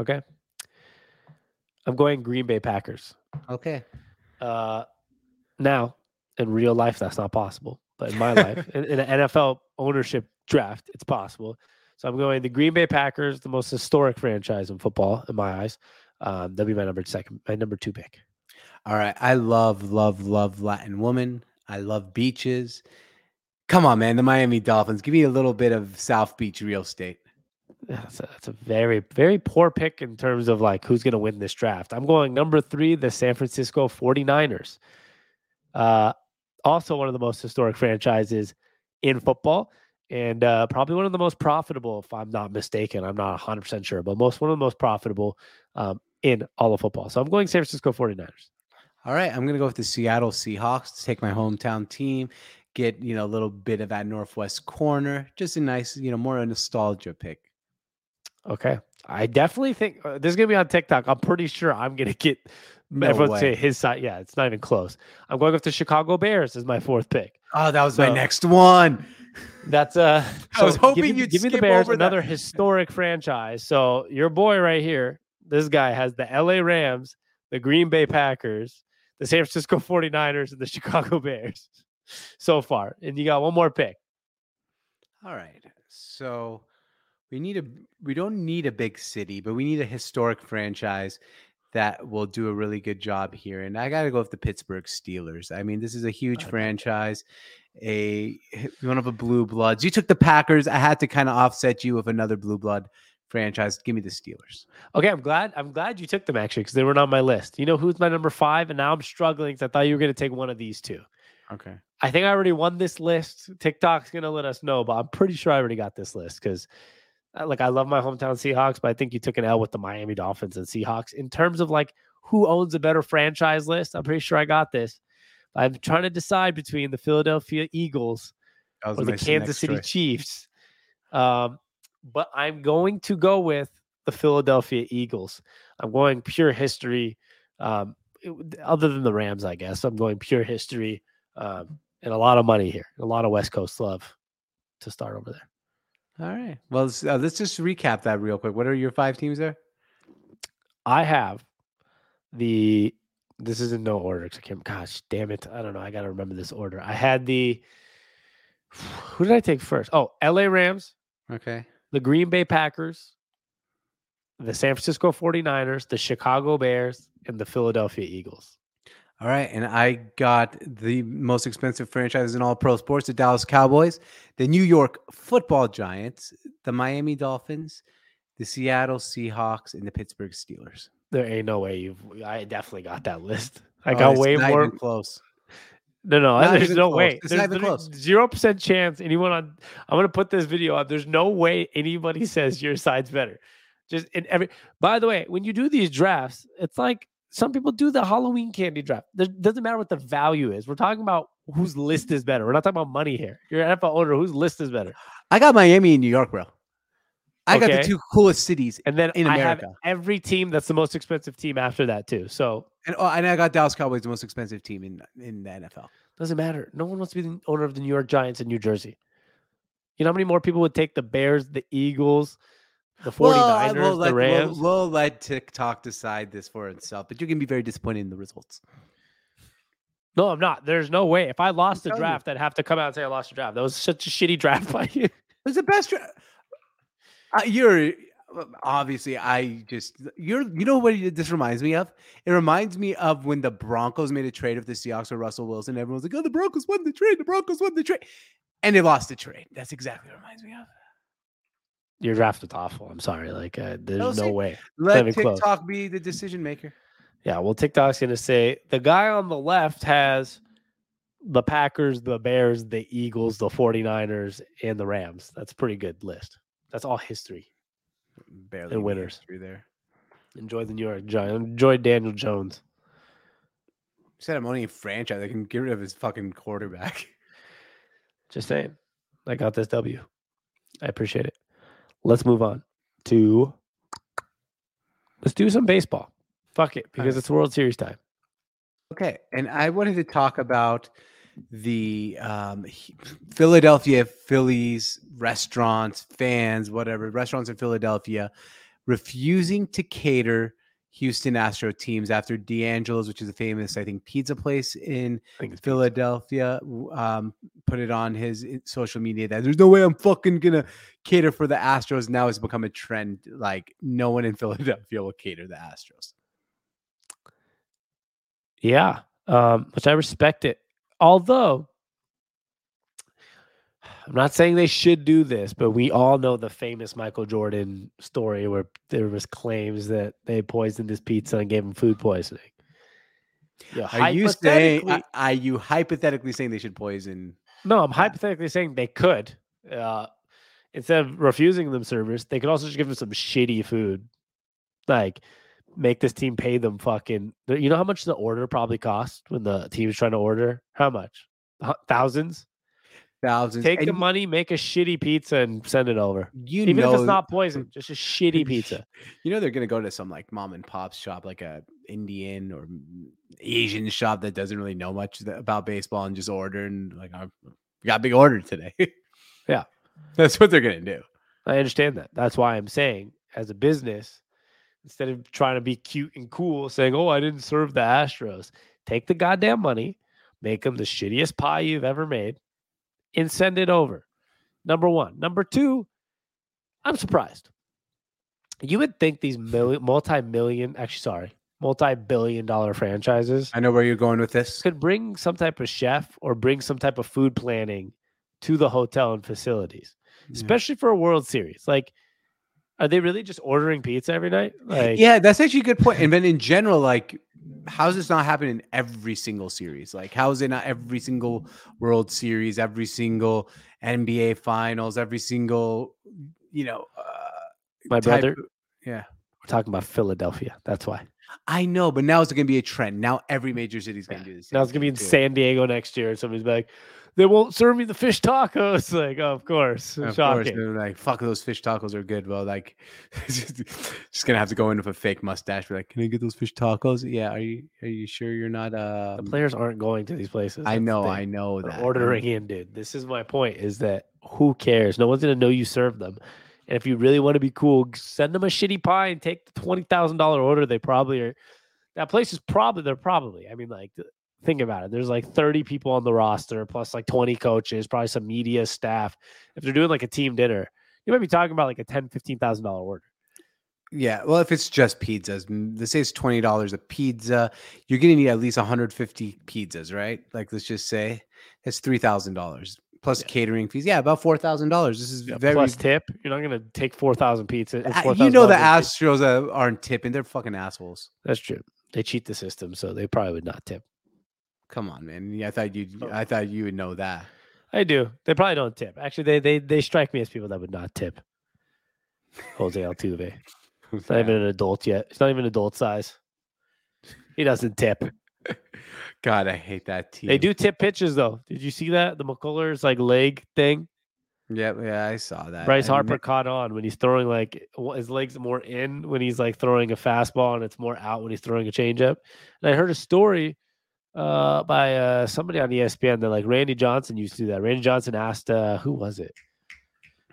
Okay. I'm going Green Bay Packers. Okay. Uh, now, in real life, that's not possible. But in my life, *laughs* in, in an NFL ownership draft, it's possible. So I'm going the Green Bay Packers, the most historic franchise in football, in my eyes. Um, that'll be my number second, my number two pick. All right. I love, love, love Latin woman. I love beaches. Come on, man. The Miami Dolphins. Give me a little bit of South Beach real estate. That's a, that's a very, very poor pick in terms of like who's going to win this draft. I'm going number three, the San Francisco 49ers. Uh, also, one of the most historic franchises in football and uh, probably one of the most profitable, if I'm not mistaken. I'm not 100% sure, but most one of the most profitable um, in all of football. So I'm going San Francisco 49ers. All right. I'm gonna go with the Seattle Seahawks to take my hometown team. Get you know a little bit of that northwest corner. Just a nice, you know, more a nostalgia pick. Okay. I definitely think uh, this is going to be on TikTok. I'm pretty sure I'm going to get No everyone way. say his side. Yeah, it's not even close. I'm going with the Chicago Bears as my fourth pick. Oh, that was my next one. That's uh *laughs* I was hoping give me, you'd give me the Bears, over that. another historic franchise. So your boy right here, this guy has the LA Rams, the Green Bay Packers, the San Francisco 49ers, and the Chicago Bears so far. And you got one more pick. All right. So we need a we don't need a big city, but we need a historic franchise that will do a really good job here. And I got to go with the Pittsburgh Steelers. I mean, this is a huge Okay. franchise, a one of the blue bloods. You took the Packers. I had to kind of offset you with another blue blood franchise. Give me the Steelers. Okay, I'm glad. I'm glad you took them actually because they were not on my list. You know who's my number five, and now I'm struggling because I thought you were going to take one of these two. Okay. I think I already won this list. TikTok's gonna let us know, but I'm pretty sure I already got this list because, like, I love my hometown Seahawks, but I think you took an L with the Miami Dolphins and Seahawks in terms of like who owns a better franchise list. I'm pretty sure I got this. I'm trying to decide between the Philadelphia Eagles or the Kansas City choice. Chiefs, um, but I'm going to go with the Philadelphia Eagles. I'm going pure history. Um, other than the Rams, I guess I'm going pure history um, and a lot of money here, a lot of West Coast love to start over there. All right. Well, let's, uh, let's just recap that real quick. What are your five teams there? I have the. This is in no order. Can't. Gosh, damn it! I don't know. I got to remember this order. I had the. Who did I take first? Oh, L.A. Rams, Okay. the Green Bay Packers, the San Francisco 49ers, the Chicago Bears, and the Philadelphia Eagles. All right, and I got the most expensive franchises in all pro sports: the Dallas Cowboys, the New York Football Giants, the Miami Dolphins, the Seattle Seahawks, and the Pittsburgh Steelers. There ain't no way you've. I definitely got that list. *laughs* I Oh, got way more. close. No, no, Not there's no close. way. It's not even close. Zero percent chance anyone on. I'm gonna put this video up. There's no way anybody *laughs* says your side's better. Just in every. By the way, when you do these drafts, it's like some people do the Halloween candy draft. It doesn't matter what the value is. We're talking about whose list is better. We're not talking about money here. You're an NFL owner. Whose list is better? I got Miami and New York, bro. I got the two coolest cities, And then In I have America. every team that's the most expensive team after that too. So and oh, and I got Dallas Cowboys, the most expensive team in in the NFL. Doesn't matter. No one wants to be the owner of the New York Giants in New Jersey. You know how many more people would take the Bears, the Eagles, the 49ers, Well, we'll the let, Rams? We'll, we'll let TikTok decide this for itself, but you can be very disappointed in the results. no, I'm not. There's no way. If I lost the telling you. draft, I'd have to come out and say I lost the draft. That was such a shitty draft by you. It's the best. Dra- uh, you're obviously I just you're you know what this reminds me of? It reminds me of when the Broncos made a trade with the Seahawks with Russell Wilson. Everyone's like, "Oh, the Broncos won the trade. The Broncos won the trade," and they lost the trade. That's exactly what it reminds me of. Your draft was awful. I'm sorry. Like, uh, there's No, no see- way. Let even close. TikTok be the decision maker. Yeah, well, TikTok's going to say the guy on the left has the Packers, the Bears, the Eagles, the 49ers, and the Rams. That's a pretty good list. That's all history. Barely And winners. through there. Enjoy the New York Giants. Enjoy Daniel Jones. He Said I'm only a franchise. I can get rid of his fucking quarterback. Just saying. I got this W. I appreciate it. Let's move on to let's do some baseball. Fuck it, because Alright. it's World Series time. Okay, and I wanted to talk about the um, Philadelphia Phillies restaurants, fans, whatever restaurants in Philadelphia refusing to cater Houston Astro teams after D'Angelo's, which is a famous, I think, pizza place in I think it's Philadelphia, um, put it on his social media that there's no way I'm fucking gonna cater for the Astros. Now it's become a trend. Like no one in *laughs* Philadelphia will cater the Astros. Yeah, um, which I respect it. Although I'm not saying they should do this, but we all know the famous Michael Jordan story where there was claims that they poisoned his pizza and gave him food poisoning. Yeah, Are you saying? Are, are you hypothetically saying they should poison? No, I'm hypothetically saying they could. Uh, instead of refusing them service, they could also just give them some shitty food. Like, make this team pay them fucking. You know how much the order probably cost when the team is trying to order? How much? Thousands? Thousands. Take the and money, make a shitty pizza, and send it over. You Even know, if it's not poison, just a shitty *laughs* pizza. You know they're gonna go to some like mom and pop shop, like a Indian or Asian shop that doesn't really know much about baseball, and just order and like, "Oh, we got a big order today. *laughs* Yeah. that's what they're gonna do. I understand that. That's why I'm saying, as a business, instead of trying to be cute and cool, saying, "Oh, I didn't serve the Astros," take the goddamn money, make them the shittiest pie you've ever made, and send it over. Number one. Number two, I'm surprised. You would think these million, multi-million, actually, sorry, multi-billion-dollar franchises I know where you're going with this. could bring some type of chef or bring some type of food planning to the hotel and facilities Yeah. especially for a World Series. Like, are they really just ordering pizza every night? Like, yeah, that's actually a good point. And then in general, like, how's this not happening in every single series? Like, how is it not every single World Series, every single NBA Finals, every single, you know, uh, my brother, of- yeah. we're talking about Philadelphia. That's why. I know, but now it's going to be a trend. Now every major city's going *sighs* to do this. Now it's gonna be in San Diego next year, and somebody's like, "They won't serve me the fish tacos." *laughs* Like, oh, of course, Of course, they're like fuck those fish tacos are good. Well, like, *laughs* just gonna have to go in with a fake mustache. Be like, can I get those fish tacos? Yeah. Are you Are you sure you're not? Uh, The players aren't going to these places. I know. I know They're that. ordering in, dude. This is my point: is that who cares? No one's gonna know you serve them. And if you really want to be cool, send them a shitty pie and take the twenty thousand dollar order. They probably are. That place is probably they're probably. I mean, like think about it. There's like thirty people on the roster, plus like twenty coaches, probably some media staff. If they're doing like a team dinner, you might be talking about like a ten, fifteen thousand dollar order. Yeah, well, if it's just pizzas, let's say it's twenty dollars a pizza, you're gonna need at least 150 pizzas, right? Like, let's just say it's three thousand dollars plus Yeah. catering fees. Yeah, about four thousand dollars. This is very. Plus tip, you're not gonna take four thousand pizza. Uh, you know the Astros uh, aren't tipping; they're fucking assholes. That's true. They cheat the system, so they probably would not tip. Come on, man. I thought you, Oh. I thought you would know that. I do. They probably don't tip. Actually, they they they strike me as people that would not tip. Jose Altuve. *laughs* He's not even an adult yet. He's not even adult size. He doesn't tip. *laughs* God, I hate that team. They do tip pitches though. Did you see that? The McCullers like leg thing. Yeah, yeah, I saw that. Bryce Harper caught on when he's throwing like his legs more in when he's like throwing a fastball and it's more out when he's throwing a changeup. And I heard a story uh by uh somebody on ESPN that like Randy Johnson used to do that. Randy Johnson asked uh who was it?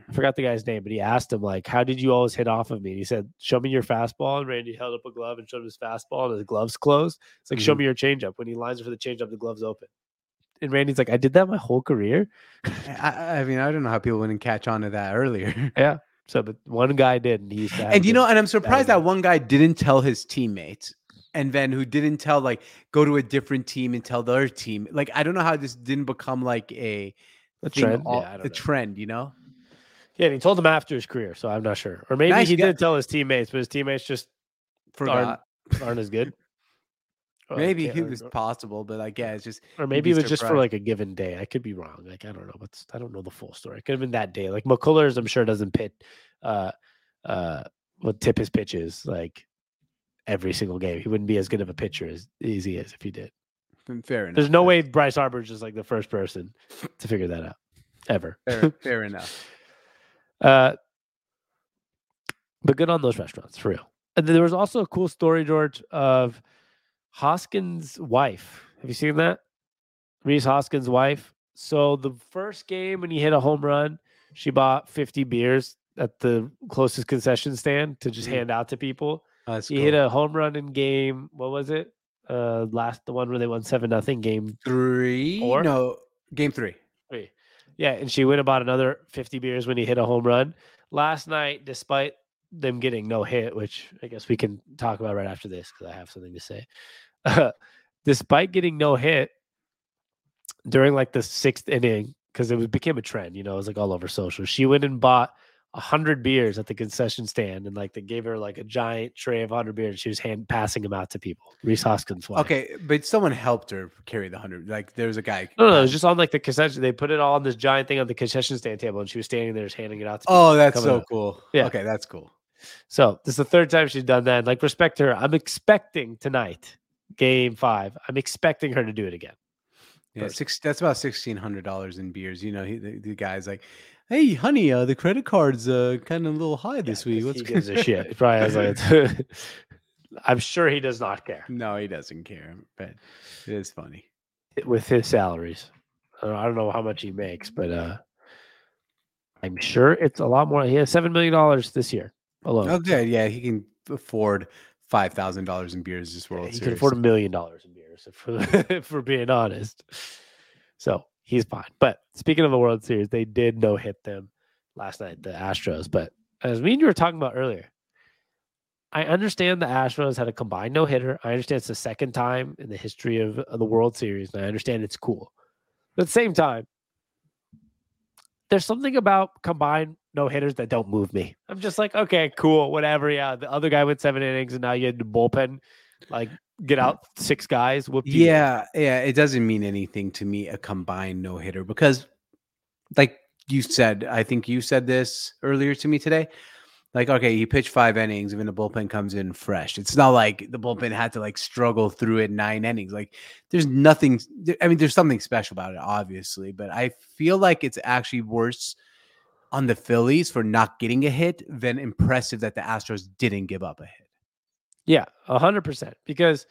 I forgot the guy's name, but he asked him like, "How did you always hit off of me?" And he said, "Show me your fastball." And Randy held up a glove and showed him his fastball, and his gloves closed. It's like, "Show Mhm. me your changeup." When he lines it for the changeup, the gloves open. And Randy's like, "I did that my whole career." I, I mean, I don't know how people wouldn't catch on to that earlier. *laughs* Yeah. So, but one guy did, and he's And you know, and I'm surprised Saturday. that one guy didn't tell his teammates, and then who didn't tell like go to a different team and tell their team. Like I don't know how this didn't become like a a thing trend. all- yeah, I don't the know. trend, you know? yeah, and he told them after his career, so I'm not sure. Or maybe Nice he guy. did tell his teammates, but his teammates just Forgot. aren't as good. *laughs* Or Maybe can't- it was or- possible, but like yeah, it's just Or maybe it was just for like a given day. I could be wrong. Like I don't know. What's I don't know the full story. It could have been that day. Like McCullers, I'm sure doesn't pit uh uh would tip his pitches like every single game. He wouldn't be as good of a pitcher as, as he is if he did. fair enough. There's no way Bryce Harper is just like the first person to figure that out. Ever. Fair, *laughs* fair enough. Uh but good on those restaurants, for real. And then there was also a cool story, George, of Hoskins' wife. Have you seen that? Rhys Hoskins' wife. So the first game when he hit a home run, she bought 50 beers at the closest concession stand to just Mhm. hand out to people. Oh, He hit a home run in game, what was it? Uh last the one where they won seven nothing game three. Four? No, game three. Three. Yeah, and she went about another 50 beers when he hit a home run. Last night, despite them getting no hit, which I guess we can talk about right after this because I have something to say. *laughs* despite getting no hit during like the sixth inning, because it was, became a trend, you know, it was like all over social. She went and bought hundred beers at the concession stand, and like they gave her like a giant tray of hundred beers. And she was hand passing them out to people. Rhys Hoskins' wife. Okay, but someone helped her carry the hundred. Like there was a guy. No, no, it was just on like the concession. They put it all on this giant thing on the concession stand table, and she was standing there just handing it out. To people. Oh, that's so up. cool. Yeah. Okay, that's cool. So this is the third time she's done that. Like respect her. I'm expecting tonight, game five. I'm expecting her to do it again. Yeah, six. That's about sixteen hundred dollars in beers. You know, he, the, the guy's like, "Hey, honey, uh, the credit card's uh kind of a little high this Yeah, week. What's he go-" gives a shit. He probably has like. *laughs* *laughs* I'm sure he does not care No, he doesn't care. But it is funny. with his salaries. I don't know how much he makes, but uh I'm sure it's a lot more. He has seven million dollars this year alone. Okay, yeah, he can afford five thousand dollars in beers this Yeah, World he Series. can afford a million dollars in beers, if, *laughs* if we're being honest. So he's fine. But speaking of the World Series, they did no hit them last night, the Astros. But as me and you were talking about earlier, I understand the Astros had a combined no hitter. I understand it's the second time in the history of, of the World Series, and I understand it's cool. But at the same time, there's something about combined no hitters that don't move me. I'm just like, okay, cool, whatever. Yeah, the other guy went seven innings, and now you had the bullpen, like get out six guys. Whoop. Yeah, yeah, it doesn't mean anything to me a combined no hitter because, like you said, I think you said this earlier to me today. Like, okay, he pitched five innings, and then the bullpen comes in fresh. It's not like the bullpen had to like struggle through it nine innings. Like, there's nothing. I mean, there's something special about it, obviously, but I feel like it's actually worse on the Phillies for not getting a hit than impressive that the Astros didn't give up a hit. Yeah, a hundred percent. Because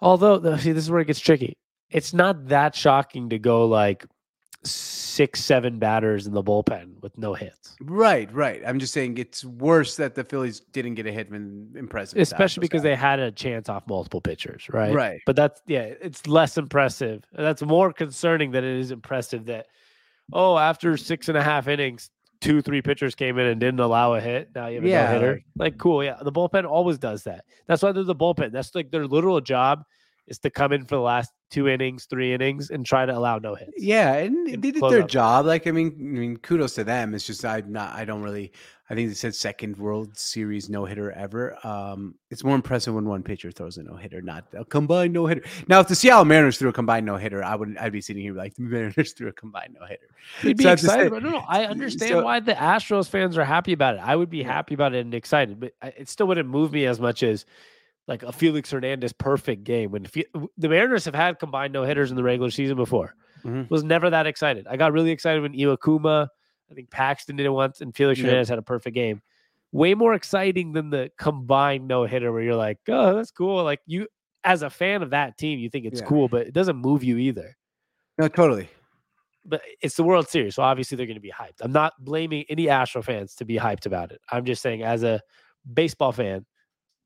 although see, this is where it gets tricky. It's not that shocking to go like six, seven batters in the bullpen with no hits, Right, right. I'm just saying it's worse that the Phillies didn't get a hit than impressive. especially because got. they had a chance off multiple pitchers, right? Right. But that's yeah, it's less impressive. That's more concerning than it is impressive that oh, after six and a half innings, two, three pitchers came in and didn't allow a hit. Now you have a Yeah, no hitter. like- Like, cool. Yeah. The bullpen always does that. That's why they're the bullpen. That's like their literal job is to come in for the last two innings, three innings, and try to allow no hits. Yeah, and and they did their out. job. Like, I mean, I mean, kudos to them. It's just I'm not. I don't really. I think they said second World Series no hitter ever. Um, it's more impressive when one pitcher throws a no hitter, not a combined no hitter. Now, if the Seattle Mariners threw a combined no hitter, I would. I'd be sitting here like *laughs* the Mariners threw a combined no hitter. We'd be So I have to excited, but no, no. I understand so- why the Astros fans are happy about it. I would be happy about it and excited, but it still wouldn't move me as much as like a Felix Hernandez perfect game. When Fe- the Mariners have had combined no hitters in the regular season before, Mhm. was never that excited. I got really excited when Iwakuma, I think Paxton did it once, and Felix Yep. Hernandez had a perfect game. Way more exciting than the combined no hitter where you're like, oh, that's cool. Like you, as a fan of that team, you think it's Yeah. cool, but it doesn't move you either No, totally. but it's the World Series, so obviously they're going to be hyped. I'm not blaming any Astro fans to be hyped about it. I'm just saying, as a baseball fan,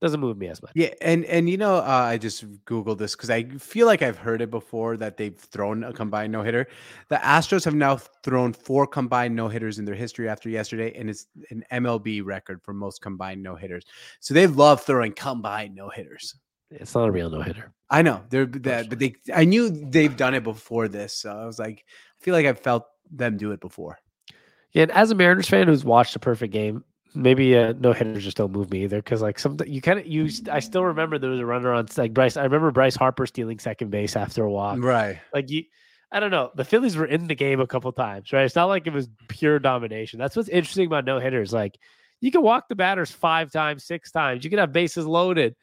Doesn't move me as much. Yeah, and and you know, uh, I just googled this because I feel like I've heard it before that they've thrown a combined no hitter. The Astros have now thrown four combined no hitters in their history after yesterday, and it's an MLB record for most combined no hitters. So they love throwing combined no hitters. It's not a real no hitter. I know they're that, but they I knew they've done it before this, so I was like, I feel like I've felt them do it before. Yeah, and as a Mariners fan who's watched a perfect game, maybe uh, no hitters just don't move me either. Because like some you kind of you, I still remember there was a runner on like Bryce. I remember Bryce Harper stealing second base after a walk. Right. Like you, I don't know. The Phillies were in the game a couple times, right? It's not like it was pure domination. That's what's interesting about no hitters. Like you can walk the batters five times, six times. You can have bases loaded.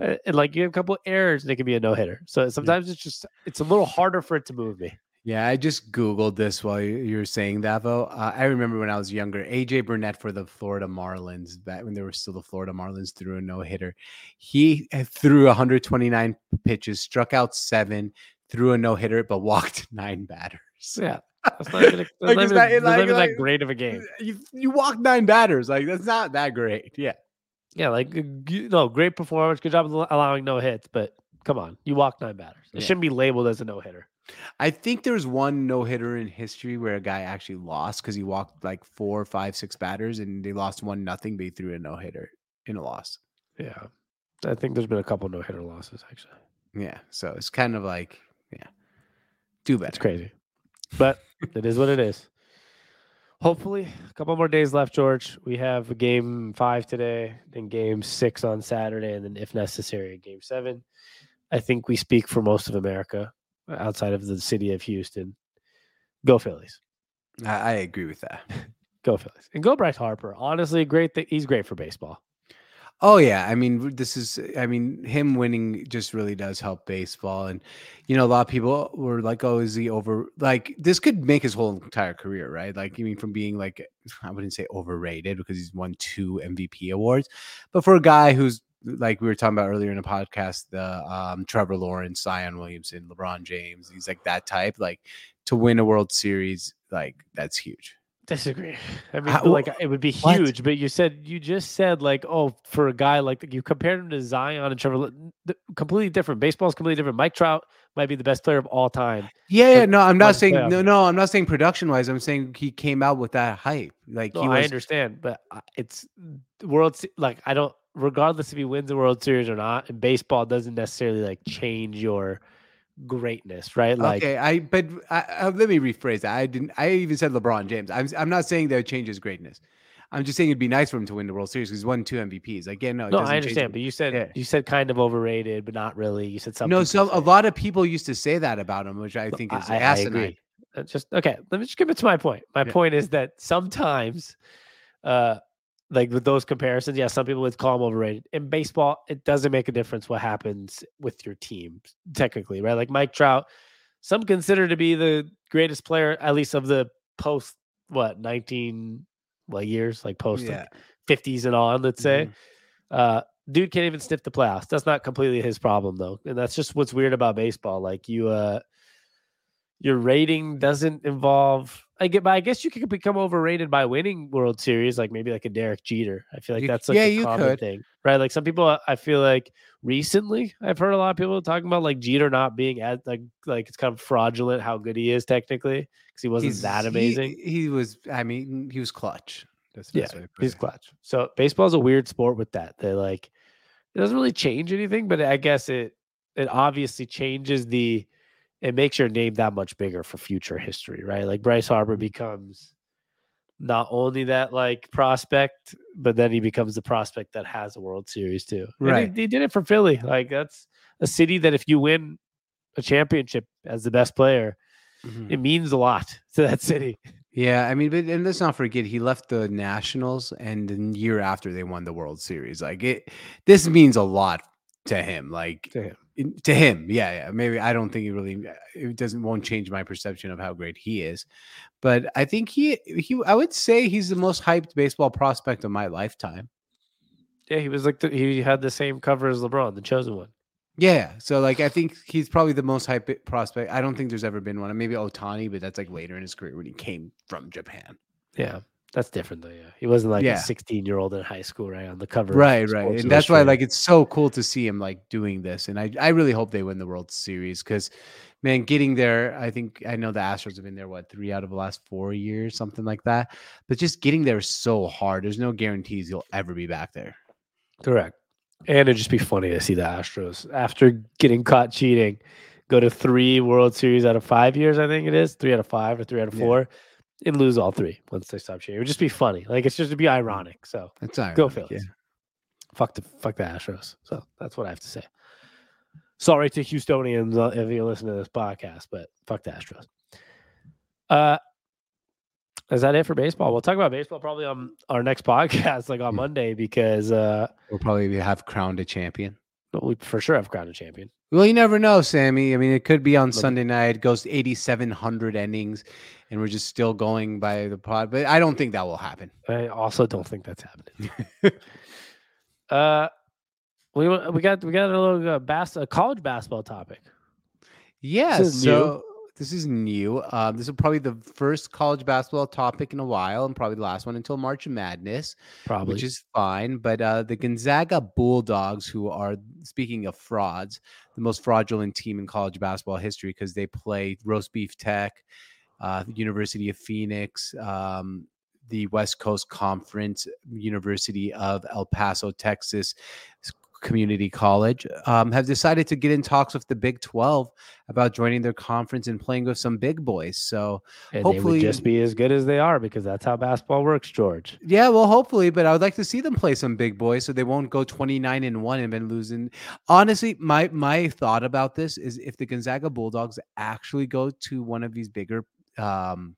uh, And like you have a couple errors, and it can be a no hitter. So sometimes it's just it's a little harder for it to move me. Yeah, I just Googled this while you were saying that, though. Uh, I remember when I was younger, AJ Burnett for the Florida Marlins, back when they were still the Florida Marlins, threw a no hitter. He uh, threw 129 pitches, struck out seven, threw a no hitter, but walked *laughs* nine batters. Yeah, that's not even, a, *laughs* that's Like, not even, that- not like- even like- that great of a game. You, you walked nine batters. Like, that's not that great. Yeah. Yeah, like no, great performance. Good job al- allowing no hits, but come on, you walked nine batters. It Yeah. shouldn't be labeled as a no hitter. I think there's one no hitter in history where a guy actually lost because he walked like four, five, six batters and they lost one nothing, but he threw a no hitter in a loss. Yeah, I think there's been a couple no hitter losses actually. Yeah. So it's kind of like, yeah, do better. It's crazy, but it is what it is. Hopefully, a couple more days left, George. We have game five today, then game six on Saturday, and then, if necessary, game seven. I think we speak for most of America outside of the city of Houston. Go Phillies. I, I agree with that. *laughs* Go Phillies. And go Bryce Harper. Honestly, great thing. He's great for baseball. Oh yeah, I mean this is I mean him winning just really does help baseball and you know a lot of people were like oh is he over like this could make his whole entire career right like I mean from being like I wouldn't say overrated because he's won two MVP awards but for a guy who's like we were talking about earlier in the podcast the um, Trevor Lawrence, Zion Williamson, LeBron James he's like that type like to win a World Series like that's huge. Disagree. I mean, How- like it would be what? huge, but you said you just said like, oh, for a guy like you compared him to Zion and Trevor, completely different. Baseball's completely different. Mike Trout might be the best player of all time. Yeah, yeah, no, I'm not saying no, no, I'm not saying production wise. I'm saying he came out with that hype. Like No, he I understand, but it's the World like I don't. Regardless if he wins the World Series or not, and baseball doesn't necessarily like change your greatness, right? Like okay. I but I, I, let me rephrase that. I didn't. I even said LeBron James. I'm I'm not saying that would change his greatness. I'm just saying it'd be nice for him to win the World Series because he's won two MVPs. Again, no, it no, I understand, but you said Yeah. you said kind of overrated, but not really. You said something. no, so a lot of people used to say that about him, which I think is I, I agree. Uh, Just okay. Let me just give it to my point. My Yeah. point is that sometimes, uh, like with those comparisons, yeah, some people would call them overrated. In baseball, it doesn't make a difference what happens with your team, technically, right? Like Mike Trout, some consider to be the greatest player, at least of the post what nineteen like years, like post Yeah. fifties and on. Let's say, Mhm. uh, dude can't even sniff the playoffs. That's not completely his problem though, and that's just what's weird about baseball. Like you, uh, your rating doesn't involve. I get, but I guess you could become overrated by winning World Series, like maybe like a Derek Jeter. I feel like You- that's like yeah, a you common could. thing, right? Like some people, I feel like recently I've heard a lot of people talking about like Jeter not being as like like it's kind of fraudulent how good he is technically because he wasn't He's- that amazing. He, was. I mean, he was clutch. That's Yeah, best way to put He's clutch. So baseball's a weird sport with that. They like it doesn't really change anything, but I guess it it obviously changes the it makes your name that much bigger for future history, right? Like Bryce Mm-hmm. Harper becomes not only that like prospect, but then he becomes the prospect that has a World Series too. And he- Right. he, did it for Philly. Like that's a city that if you win a championship as the best player, Mhm. it means a lot to that city. Yeah, I mean, but and let's not forget he left the Nationals, and the year after they won the World Series. Like it, this means a lot to him. Like To him. To him, yeah, yeah. Maybe I don't think it really uh, it doesn't won't change my perception of how great he is, but I think he he I would say he's the most hyped baseball prospect of my lifetime. Yeah, he was like the, he had the same cover as LeBron, the chosen one. Yeah, so like I think he's probably the most hyped prospect. I don't think there's ever been one. Maybe Ohtani, but that's like later in his career when he came from Japan. Yeah. That's different though. Yeah, he wasn't like Yeah. a 16 year old in high school, right on the cover. Right, right. And that's why like it's so cool to see him like doing this. And I, I really hope they win the World Series because man, getting there, I think I know the Astros have been there what three out of the last four years, something like that. But just getting there is so hard. There's no guarantees you'll ever be back there. correct. And it'd just be funny to see the Astros after getting caught cheating, go to three World Series out of five years. I think it is three out of five or three out of Yeah. And lose all three once they stop cheating. It would just be funny. Like it's just to be ironic. So all right. Go Phillies. fuck the fuck the Astros. So that's what I have to say. Sorry to Houstonians uh, if you listen to this podcast, but fuck the Astros. Uh, is that it for baseball? We'll talk about baseball probably on our next *laughs* podcast, like on Monday, because uh, We'll probably have crowned a champion. But we for sure have crowned a champion. Well, you never know, Sammy. I mean, it could be on Maybe. Sunday night, It goes to 8,700 innings, and we're just still going by the pod. But I don't think that will happen. I also don't think that's happening. *laughs* uh, we we got we got a little uh, bas- a college basketball topic. Yeah, is new. This is new. Um, this is probably the first college basketball topic in a while, and probably the last one until March Madness, Probably which is fine. But uh, the Gonzaga Bulldogs, who are speaking of frauds, the most fraudulent team in college basketball history because they play Roast Beef Tech, uh, University of Phoenix, um, the West Coast Conference, University of El Paso, Texas. Community College um, have decided to get in talks with the Big 12 about joining their conference and playing with some big boys. So, and they would hopefully- just be as good as they are because that's how basketball works, George. yeah, well, hopefully, but I would like to see them play some big boys so they won't go 29 and 1 and been losing. Honestly, my my thought about this is if the Gonzaga Bulldogs actually go to one of these bigger um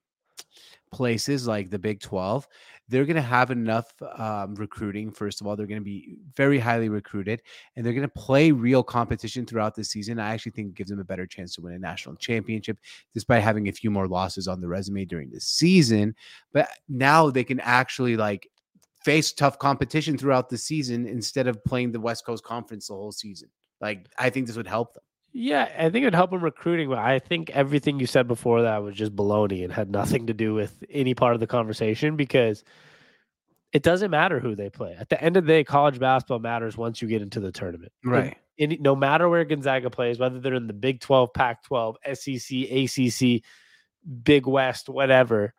places like the Big 12, they're going to have enough um, recruiting. First of all, they're going to be very highly recruited and they're going to play real competition throughout the season. I actually think it gives them a better chance to win a national championship despite having a few more losses on the resume during the season. But now they can actually like face tough competition throughout the season instead of playing the West Coast Conference the whole season. Like I think this would help them. Yeah, I think it'd help them recruiting, but I think everything you said before that was just baloney and had nothing to do with any part of the conversation because it doesn't matter who they play. At the end of the day, college basketball matters once you get into the tournament. And any, no matter where Gonzaga plays, whether they're in the Big 12, Pac 12, SEC, ACC, Big West, whatever,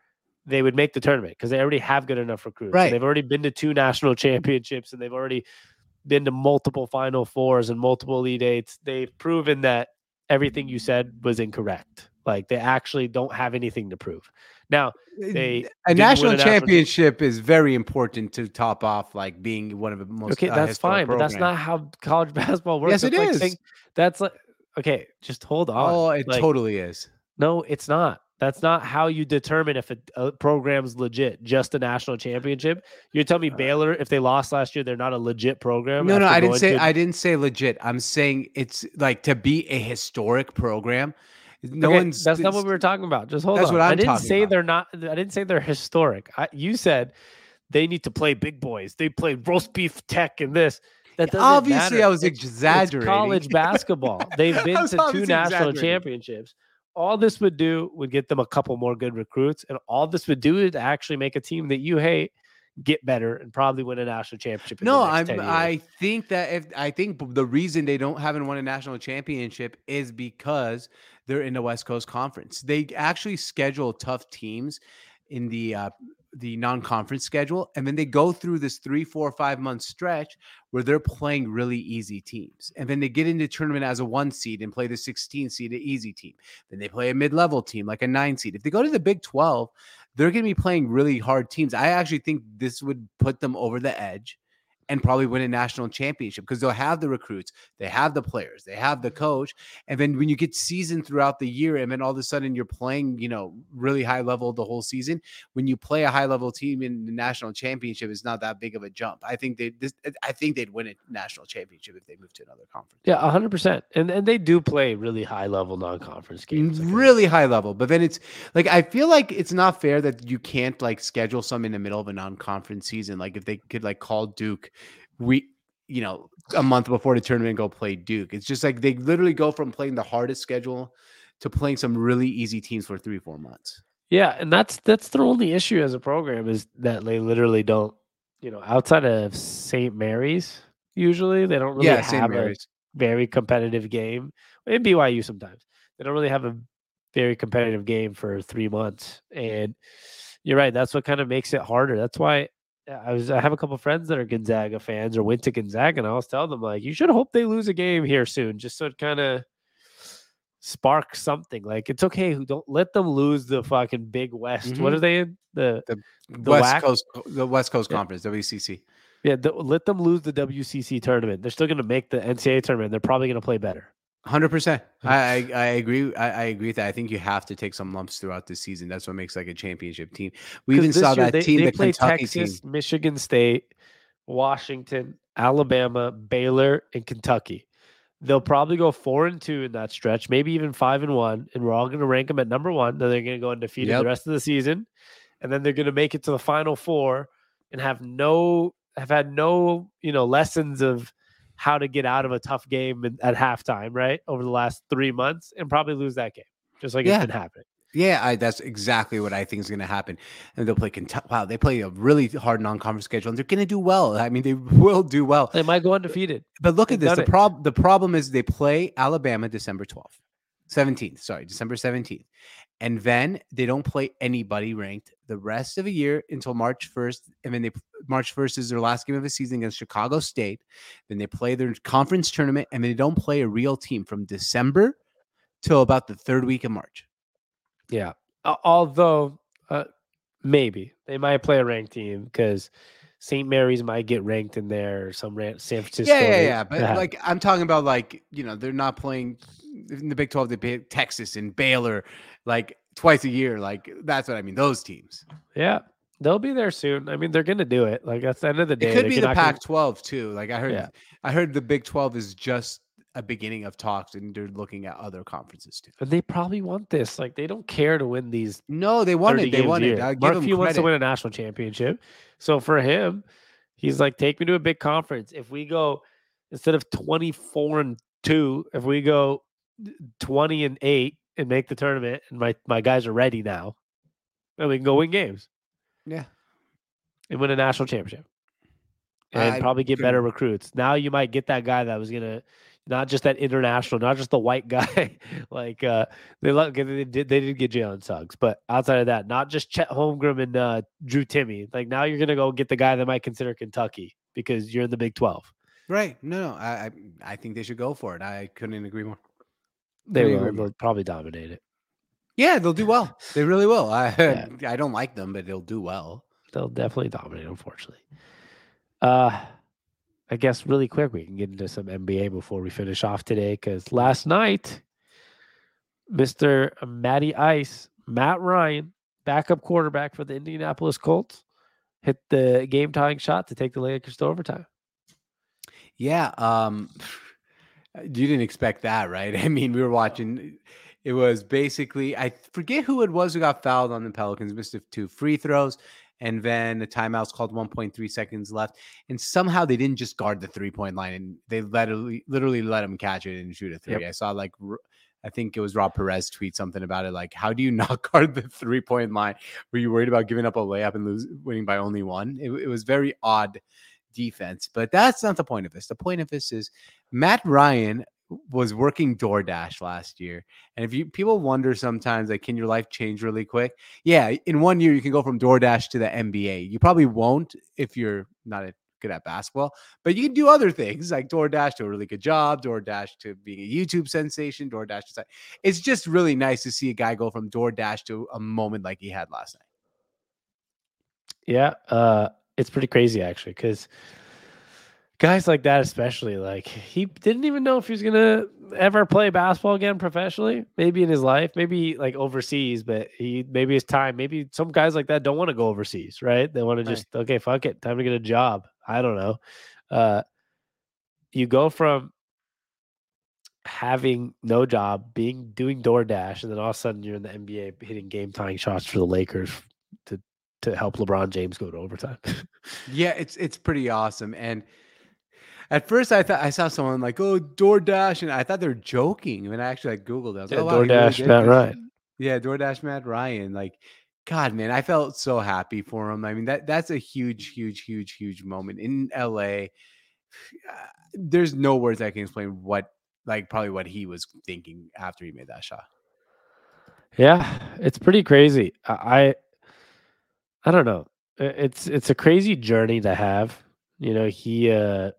they would make the tournament because they already have good enough recruits. Right. They've already been to two national *laughs* championships and they've already been to multiple Final Fours and multiple Elite Eights. They've proven that everything you said was incorrect. Like they actually don't have anything to prove. Now, they a national championship is very important to top off like being one of the most okay, uh, that's fine, but that's not how college *laughs* basketball works. Yes, That's it like is. saying- that's like okay, just hold on. Oh, it Like, totally is. No, it's not. That's not how you determine if a, a program's legit. Just a national championship. You're telling me Baylor, if they lost last year, they're not a legit program. No, no, I didn't say to- I didn't say legit. I'm saying it's like to be a historic program. No Okay, one's That's not what we were talking about. Just hold That's on. what I'm I'm didn't talking say about. they're not. I didn't say they're historic. I, you said they need to play big boys. They play roast beef tech and this. That doesn't Obviously, matter. I was It's- it's exaggerating. college basketball. They've *laughs* been to two national championships. All this would do would get them a couple more good recruits, and all this would do is actually make a team that you hate get better and probably win a national championship. in the No, next I'm. 10 years. I think that if I think the reason they don't haven't won a national championship is because they're in the West Coast Conference. They actually schedule tough teams in the uh, the non-conference schedule, and then they go through this three, four, five month stretch where they're playing really easy teams, and then they get into tournament as a one seed and play the 16 seed, an easy team. Then they play a mid-level team like a nine seed. If they go to the Big 12, they're going to be playing really hard teams. I actually think this would put them over the edge and probably win a national championship because they'll have the recruits, they have the players, they have the mm-hmm. coach. And then when you get seasoned throughout the year, and then all of a sudden you're playing, you know, really high level the whole season, when you play a high level team in the national championship, it's not that big of a jump. I think they this I think they'd win a national championship if they move to another conference. yeah, hundred percent. And and they do play really high level non conference mm, games. like, really high level. But then it's like I feel like it's not fair that you can't like schedule some in the middle of a non-conference season. Like if they could like call Duke, we you know a month before the tournament go play Duke. It's just like they literally go from playing the hardest schedule to playing some really easy teams for three four months. Yeah, and that's that's their only issue as a program is that they literally don't, you know, outside of St. Mary's, usually they don't really yeah, have a very competitive game. in BYU sometimes they don't really have a very competitive game for three months. And you're right, that's what kind of makes it harder. That's why I was I have a couple friends that are Gonzaga fans or went to Gonzaga, and I always tell them like you should hope they lose a game here soon, just so it kind of spark something. Like it's okay, don't let them lose the fucking Big West. What Mhm. are they in the the West WAC? Coast, the West Coast Yeah. Conference, WCC. Yeah, the, let them lose the WCC tournament. They're still going to make the NCAA tournament. They're probably going to play better. Hundred percent. I, I I agree. I, I agree with that. I think you have to take some lumps throughout the season. That's what makes like a championship team. We even saw year that they, team, they the play Kentucky Texas, team. Michigan State, Washington, Alabama, Baylor, and Kentucky. They'll probably go four and two in that stretch, maybe even five and one, and we're all going to rank them at number one. Then they're going to go undefeated Yep. the rest of the season, and then they're going to make it to the final four and have no have had no you know lessons of how to get out of a tough game at halftime, right? Over the last three months, and probably lose that game, just like Yeah. it's been happening. Yeah, I, that's exactly what I think is going to happen. And they'll play Kentucky. Wow, they play a really hard non-conference schedule, and they're going to do well. I mean, they *laughs* will do well. They might go undefeated. But look at this. The it. prob the problem is they play Alabama December 12th. 17th, sorry, December 17th. And then they don't play anybody ranked the rest of the year until March 1st. And then they March 1st is their last game of the season against Chicago State. Then they play their conference tournament and they don't play a real team from December till about the third week of March. Yeah. Al- Although, uh, maybe they might play a ranked team because St. Mary's might get ranked in there or some ran- San Francisco. yeah, yeah, yeah. But *laughs* like I'm talking about like, you know, they're not playing in the Big 12, they play Texas and Baylor like twice a year. Like that's what I mean. Those teams. yeah, they'll be there soon. I mean, they're gonna do it. Like at the end of the day, It could be the Pac-12 too. Like I heard, Yeah. I heard the Big 12 is just a beginning of talks, and they're looking at other conferences too. and they probably want this. Like they don't care to win these. No, they want it. They want it. I give Mark Few wants to win a national championship. So for him, he's like, take me to a big conference. If we go instead of 24 and 2, if we go 20 and 8 and make the tournament and my my guys are ready now, then we can go win games Yeah, and win a national championship. And I probably get better recruits. Now you might get that guy that was gonna not just that international, not just the white *laughs* guy. like uh they they did they did get Jalen Suggs, but outside of that, not just Chet Holmgren and uh Drew Timme. Like now you're gonna go get the guy that might consider Kentucky because you're in the Big Twelve. right. No, no. I, I think they should go for it. I couldn't agree more. They will they'll probably dominate it. Yeah, they'll do well. They really will. I, *laughs* Yeah. I don't like them, but they'll do well. They'll definitely dominate, unfortunately. Uh I guess really quick we can get into some NBA before we finish off today because last night, Mr. Matty Ice, Matt Ryan, backup quarterback for the Indianapolis Colts, hit the game tying shot to take the Lakers to overtime. Yeah. Um, you didn't expect that, right? *laughs* I mean, we were watching. It was basically I forget who it was who got fouled on the Pelicans, missed two free throws, and then the timeout's called 1.3 seconds left, and somehow they didn't just guard the three point line, and they literally literally let him catch it and shoot a three. Yep. I saw like. I think it was Rob Perez tweet something about it. Like, how do you *laughs* not guard the three point line? Were you worried about giving up a layup and lose, winning by only one? It, it was very odd defense, but that's not the point of this. The point of this is Matt Ryan was working DoorDash last year. And if you people wonder sometimes, like, can your life change really quick? Yeah, in one year, you can go from DoorDash to the NBA. You probably won't if you're not a, good at basketball, but you can do other things like DoorDash to a really good job, DoorDash to being a YouTube sensation, DoorDash to it's just really nice to see a guy go from DoorDash to a moment like he had last night. Yeah, uh, it's pretty crazy actually, because guys like that, especially, like he didn't even know if he was gonna ever play basketball again professionally. Maybe in his life, maybe like overseas, but he maybe his time. Maybe some guys like that don't want to go overseas, right? They want to just okay, fuck it, time to get a job. I don't know. Uh, you go from having no job, being doing DoorDash, and then all of a sudden you're in the NBA hitting game tying shots for the Lakers to to help LeBron James go to overtime. *laughs* Yeah, it's it's pretty awesome. And at first, I thought I saw someone like, "Oh, DoorDash," and I thought they were joking. When I actually like Googled it, I was Yeah, like, "Oh, wow, he really DoorDash, Matt this." Ryan. Yeah, DoorDash Matt Ryan. Like, God, man, I felt so happy for him. I mean, that that's a huge, huge, huge, huge moment in LA. *sighs* Uh, there's no words I can explain what, like, probably what he was thinking after he made that shot. Yeah, it's pretty crazy. I, I, don't know. It's it's a crazy journey to have. You know, he. uh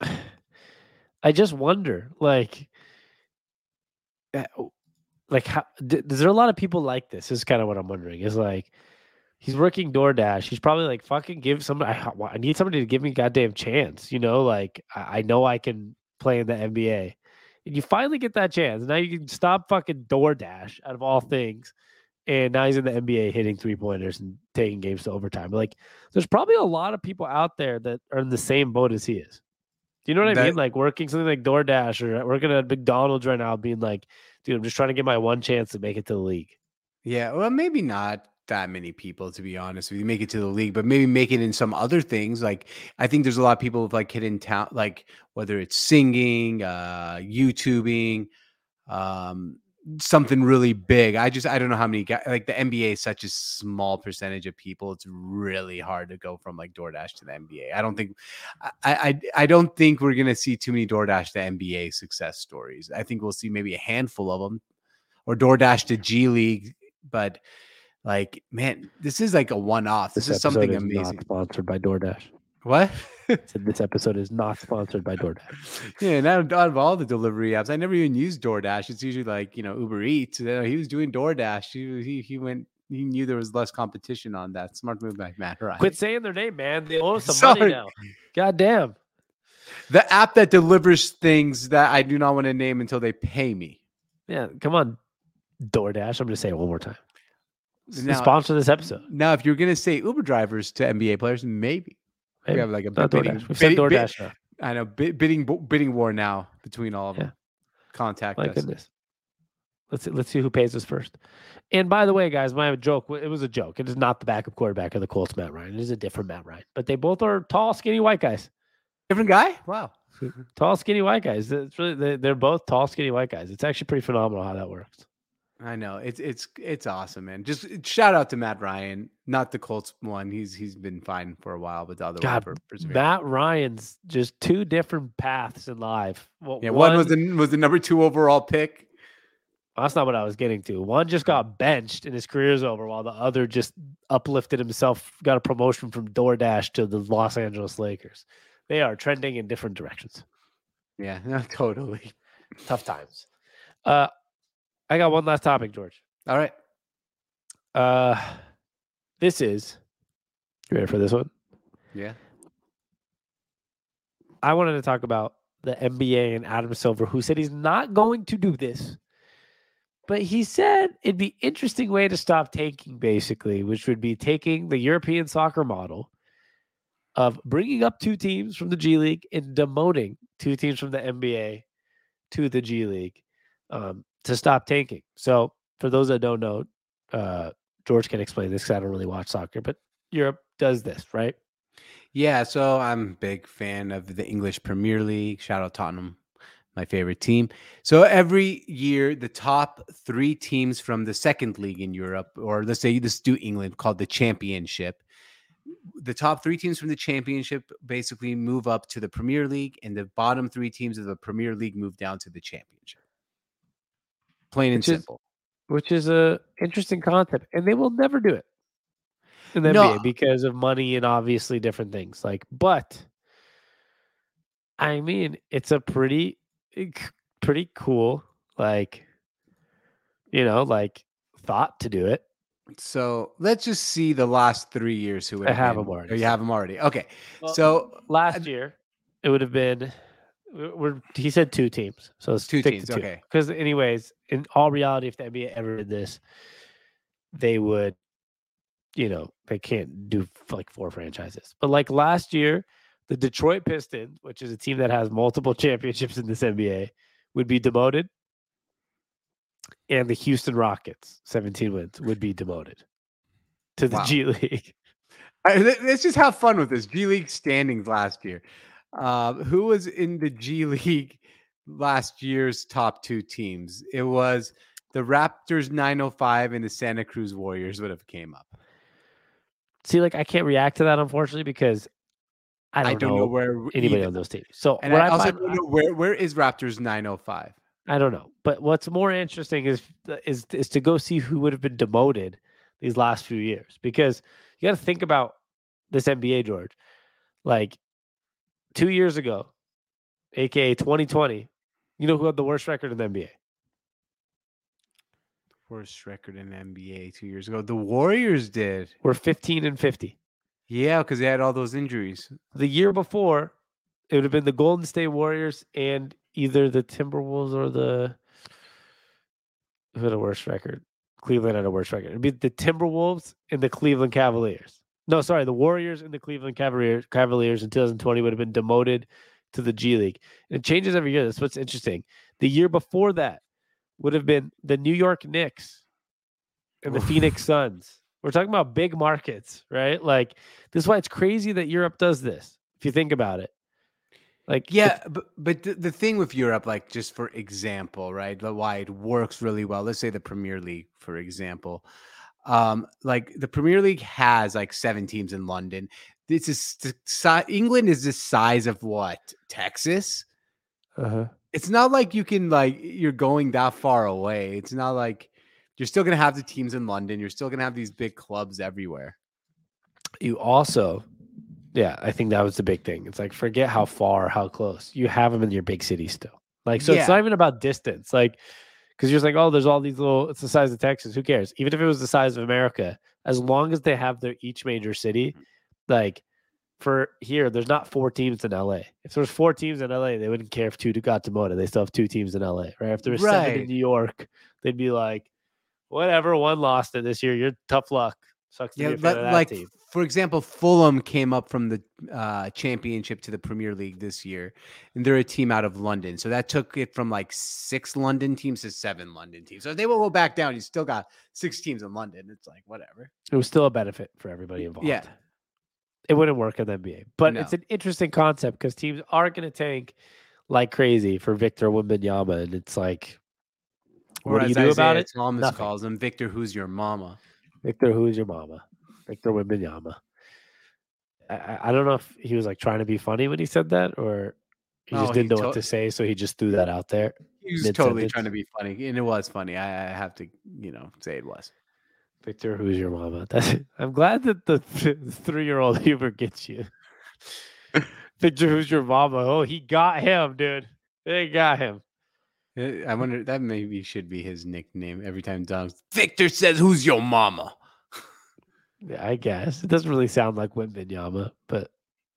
*sighs* I just wonder, like, uh, like how d- there a lot of people like this? Is kind of what I'm wondering. Is like. He's working DoorDash. He's probably like, fucking give somebody. I, I need somebody to give me a goddamn chance. You know, like I, I know I can play in the NBA and you finally get that chance. Now you can stop fucking DoorDash out of all things. And now he's in the NBA hitting three pointers and taking games to overtime. Like, there's probably a lot of people out there that are in the same boat as he is. Do you know what I mean? Like working something like DoorDash or working at McDonald's right now, being like, dude, I'm just trying to get my one chance to make it to the league. Yeah, well, maybe not that many people to be honest with you make it to the league, but maybe make it in some other things. Like I think there's a lot of people with like hidden talent, like whether it's singing, uh, YouTubing, um, something really big. I just I don't know how many guys like the NBA is such a small percentage of people. It's really hard to go from like DoorDash to the NBA. I don't think I I, I don't think we're gonna see too many DoorDash to NBA success stories. I think we'll see maybe a handful of them or DoorDash to G League, but like man, this is like a one off. This, is something is amazing. Not sponsored by DoorDash. What? *laughs* Said this episode is not sponsored by DoorDash. *laughs* Yeah, and out of, out of all the delivery apps, I never even use DoorDash. It's usually like you know Uber Eats. He was doing DoorDash. He, he he went. He knew there was less competition on that. Smart move by Matt *laughs* Ryan. Quit saying their name, man. They owe us some Sorry. money now. God damn. The app that delivers things that I do not want to name until they pay me. Yeah, come on, DoorDash. I'm going to say it one more time. S- Now- sponsor this episode. Now, if you're gonna say Uber drivers to NBA players, maybe we have like a Not bidding. DoorDash. We've bidding- bid- DoorDash now. I know bidding bidding war now between all of Yeah. them. Contact My us. goodness. Let's see, let's see who pays us first. And by the way, guys, my joke. It was a joke. It is not the backup quarterback of the Colts, Matt Ryan. It is a different Matt Ryan. But they both are tall, skinny white guys. Different guy. Wow. Tall, skinny white guys. It's really they- they're both tall, skinny white guys. It's actually pretty phenomenal how that works. I know it's it's it's awesome, man. Just uh, shout out to Matt Ryan, not the Colts one. He's he's been fine for a while, but the other God, one. Matt Ryan's just two different paths in life. Well, yeah, one was the was the number two overall pick. That's not what I was getting to. One just got benched and his career's over, while the other just uplifted himself, got a promotion from DoorDash to the Los Angeles Lakers. They are trending in different directions. Yeah, *laughs* totally. Tough times. Uh, I got one last topic, George. All right. Uh, this is. You ready for this one? Yeah. I wanted to talk about the NBA and Adam Silver, who said he's not going to do this. But he said it'd be interesting way to stop tanking, basically, which would be taking the European soccer model of bringing up two teams from the G League and demoting two teams from the NBA to the G League um, to stop tanking. So, for those that don't know, uh, George can explain this because I don't really watch soccer, but Europe does this, right? Yeah, so I'm a big fan of the English Premier League. Shout out Tottenham, my favorite team. So every year, the top three teams from the second league in Europe, or let's say let's do England, called the Championship. The top three teams from the Championship basically move up to the Premier League, and the bottom three teams of the Premier League move down to the Championship. Plain and Which is- simple. which is a interesting concept, and they will never do it in the No. NBA because of money and obviously different things. Like, but I mean, it's a pretty, eh, pretty cool, like, you know, like thought to do it. So let's just see the last three years who would I have been- 'em already, Oh, you have them already. Okay. Well, so last year, it would have been. We're- he said two teams, so let's Two teams, two. okay. Because, anyways, in all reality, if the NBA ever did this, they would, you know, they can't do like four franchises. But like last year, the Detroit Pistons, which is a team that has multiple *laughs* championships in this NBA, would be demoted, and the Houston Rockets, 17 wins, would be demoted to the Wow. G *laughs* League. Let- let's just have fun with this G League standings last year. Uh, who was in the G *laughs* League last year's top two teams? It was the Raptors 905 and the Santa Cruz Warriors would have came up. See, like I can't react to that unfortunately because I don't, I don't know, know, where anybody either. on those teams. So And what I I, also find, don't know where where is Raptors 905. I don't know. But what's more interesting is is is to go see who would have been demoted these last few years because you got to think about this NBA George. Like 2 years ago, aka 2020, you know who had the worst record in the NBA? Worst record in NBA two years ago. The Warriors did. We're 15 and 50. Yeah, because they had all those injuries. The year before, it would have been the Golden State Warriors and either the Timberwolves or the who had a worse record. Cleveland had a worse record. It'd be the Timberwolves and the Cleveland Cavaliers. No, sorry, the Warriors and the Cleveland Cavaliers, Cavaliers in 2020 would have been demoted to the G League. And it changes every year. That's what's interesting. The year before that would have been the New York Knicks and the Phoenix Suns. We're talking about big markets, right? Like this is why it's crazy that Europe does this. If you think about it, like if- Yeah, but but the, the thing with Europe, like just for example, right, why it works really well. Let's say the Premier League, for example. Um, like the Premier League has like seven teams in London. This is si- England is the size of what Texas. uh-huh. It's not like you can like you're going that far away. It's not like you're still gonna have the teams in London. You're still gonna have these big clubs everywhere. you also yeah i think that was the big thing it's like forget how far how close you have them in your big city still like so Yeah. it's not even about distance like because you're just like oh there's all these little it's the size of texas who cares? Even if it was the size of america as long as they have their each major city mm-hmm. like for here there's not four teams in la if there was four teams in la they wouldn't care if two got demoted they still have two teams in la right? If there was seven in new york they'd be like whatever one lost it this year. You're tough luck sucks to Yeah, be a fan li- of that like team for example, Fulham came up from the uh, championship to the Premier League this year, and they're a team out of London. So that took it from like six London teams to seven London teams. So if they will go back down. You still got six teams in London. It's like whatever. it was still a benefit for everybody involved. Yeah. It wouldn't work in the NBA, but it's an interesting concept because teams are going to tank like crazy for Victor Wembanyama, and it's like, Or what do you as do about it? Thomas Nothing. calls him Victor. Who's your mama? Victor, who's your mama? Victor Wembanyama. I, I, I don't know if he was like trying to be funny when he said that, or he No, just didn't know what to- to say, so he just threw that out there. He was totally trying to be funny, and it was funny. I, I have to, you know, say it was. Victor, who's your mama? That's, I'm glad that the three year old *laughs* humor gets you. *laughs* Victor, who's your mama? Oh, he got him, dude. They got him. Uh, I wonder that maybe should be his nickname every time Dom's Victor says, "Who's your mama?" Yeah, I guess it doesn't really sound like Wembanyama, but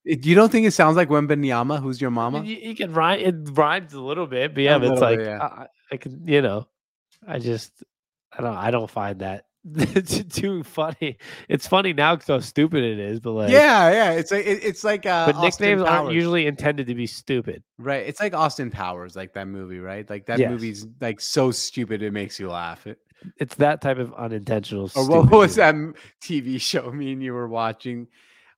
You don't think it sounds like Wembanyama? Who's your mama? you, you can rhyme. It rhymes a little bit, but yeah, A it's like bit, yeah. I- I can, you know, I just, I don't, I don't find that *laughs* too funny. It's funny now because how stupid it is, but like, yeah, yeah. It's like it- it's like uh, But Austin nicknames aren't usually intended to be stupid. right. It's like Austin Powers, like that movie, right? Like that Yes. movie's like so stupid it makes you laugh. It, It's that type of unintentional. or what was that TV show me and you were watching?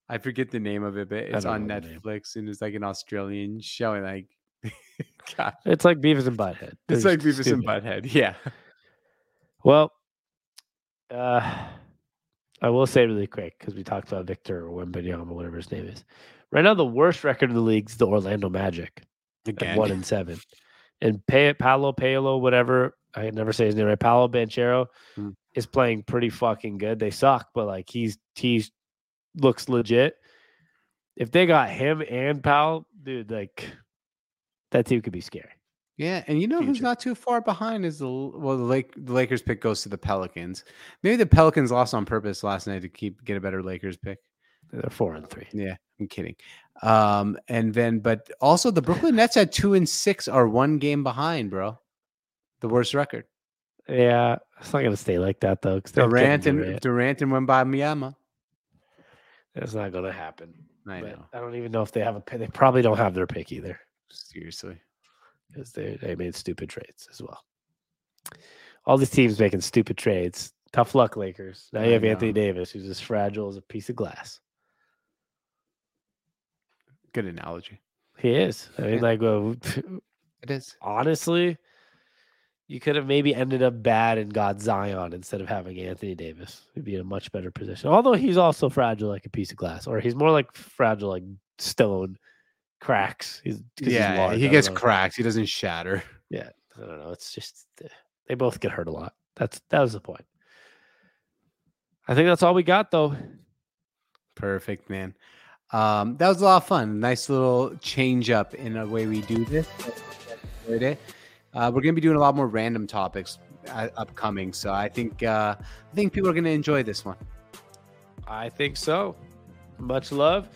I forget the name of it, but it's on know the name. Netflix and it's like an Australian show. And like, *laughs* God, It's like Beavis and Butthead. it's They're like Beavis stupid. and Butthead. *laughs* Yeah. Well, uh, I will say really quick because we talked about Victor or Wembanyama, whatever his name is. Right now, the worst record in the league is the Orlando Magic Again. one and seven. And Pay Paolo Paolo, whatever I never say his name right. Paolo Banchero Hmm. is playing pretty fucking good. They suck, but like he's he's looks legit. If they got him and Powell, dude, like that team could be scary. Yeah, and you know who's not too far behind is the well, the Lake the Lakers pick goes to the Pelicans. Maybe the Pelicans lost on purpose last night to keep get a better Lakers pick. They're four and three. Yeah, I'm kidding. Um, and then but also the Brooklyn Nets at two and six are one game behind, bro. The worst record. Yeah, it's not gonna stay like that though. 'cause they have Kevin Durant and Durant. Durant and Wembanyama. It's not gonna happen. I know. I don't even know if they have a pick. They probably don't have their pick either Seriously. Because they they made stupid trades as well. All these teams making stupid trades. Tough luck, Lakers. Now you have Anthony. Davis, who's as fragile as a piece of glass. Good analogy. He is. I mean, like, uh, It is. honestly, you could have maybe ended up bad and got Zion instead of having Anthony Davis. He'd be in a much better position. Although he's also fragile like a piece of glass, or he's more like fragile like stone cracks. He's Yeah, large, I he gets know. cracked. He doesn't shatter. Yeah, I don't know. It's just uh, they both get hurt a lot. That's that was the point. I think that's all we got though. Perfect, man. Um, that was a lot of fun. Nice little change up in the way we do this. Enjoyed it. Uh, we're gonna be doing a lot more random topics uh, upcoming, so I think uh, I think people are gonna enjoy this one. I think so. Much love.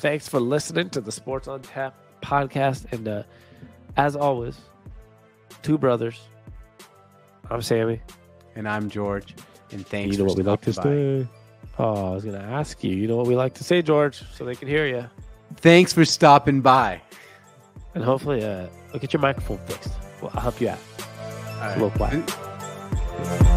Thanks for listening to the Sports on Tap podcast. And uh, as always, two brothers. I'm Sammy. And I'm George, and thanks. you know for what we like to stopping by. say. Oh, I was going to ask you. You know what we like to say, George, so they can hear you. Thanks for stopping by. And hopefully, uh, look at your microphone fixed. Well, I'll help you out. All A little quiet. right.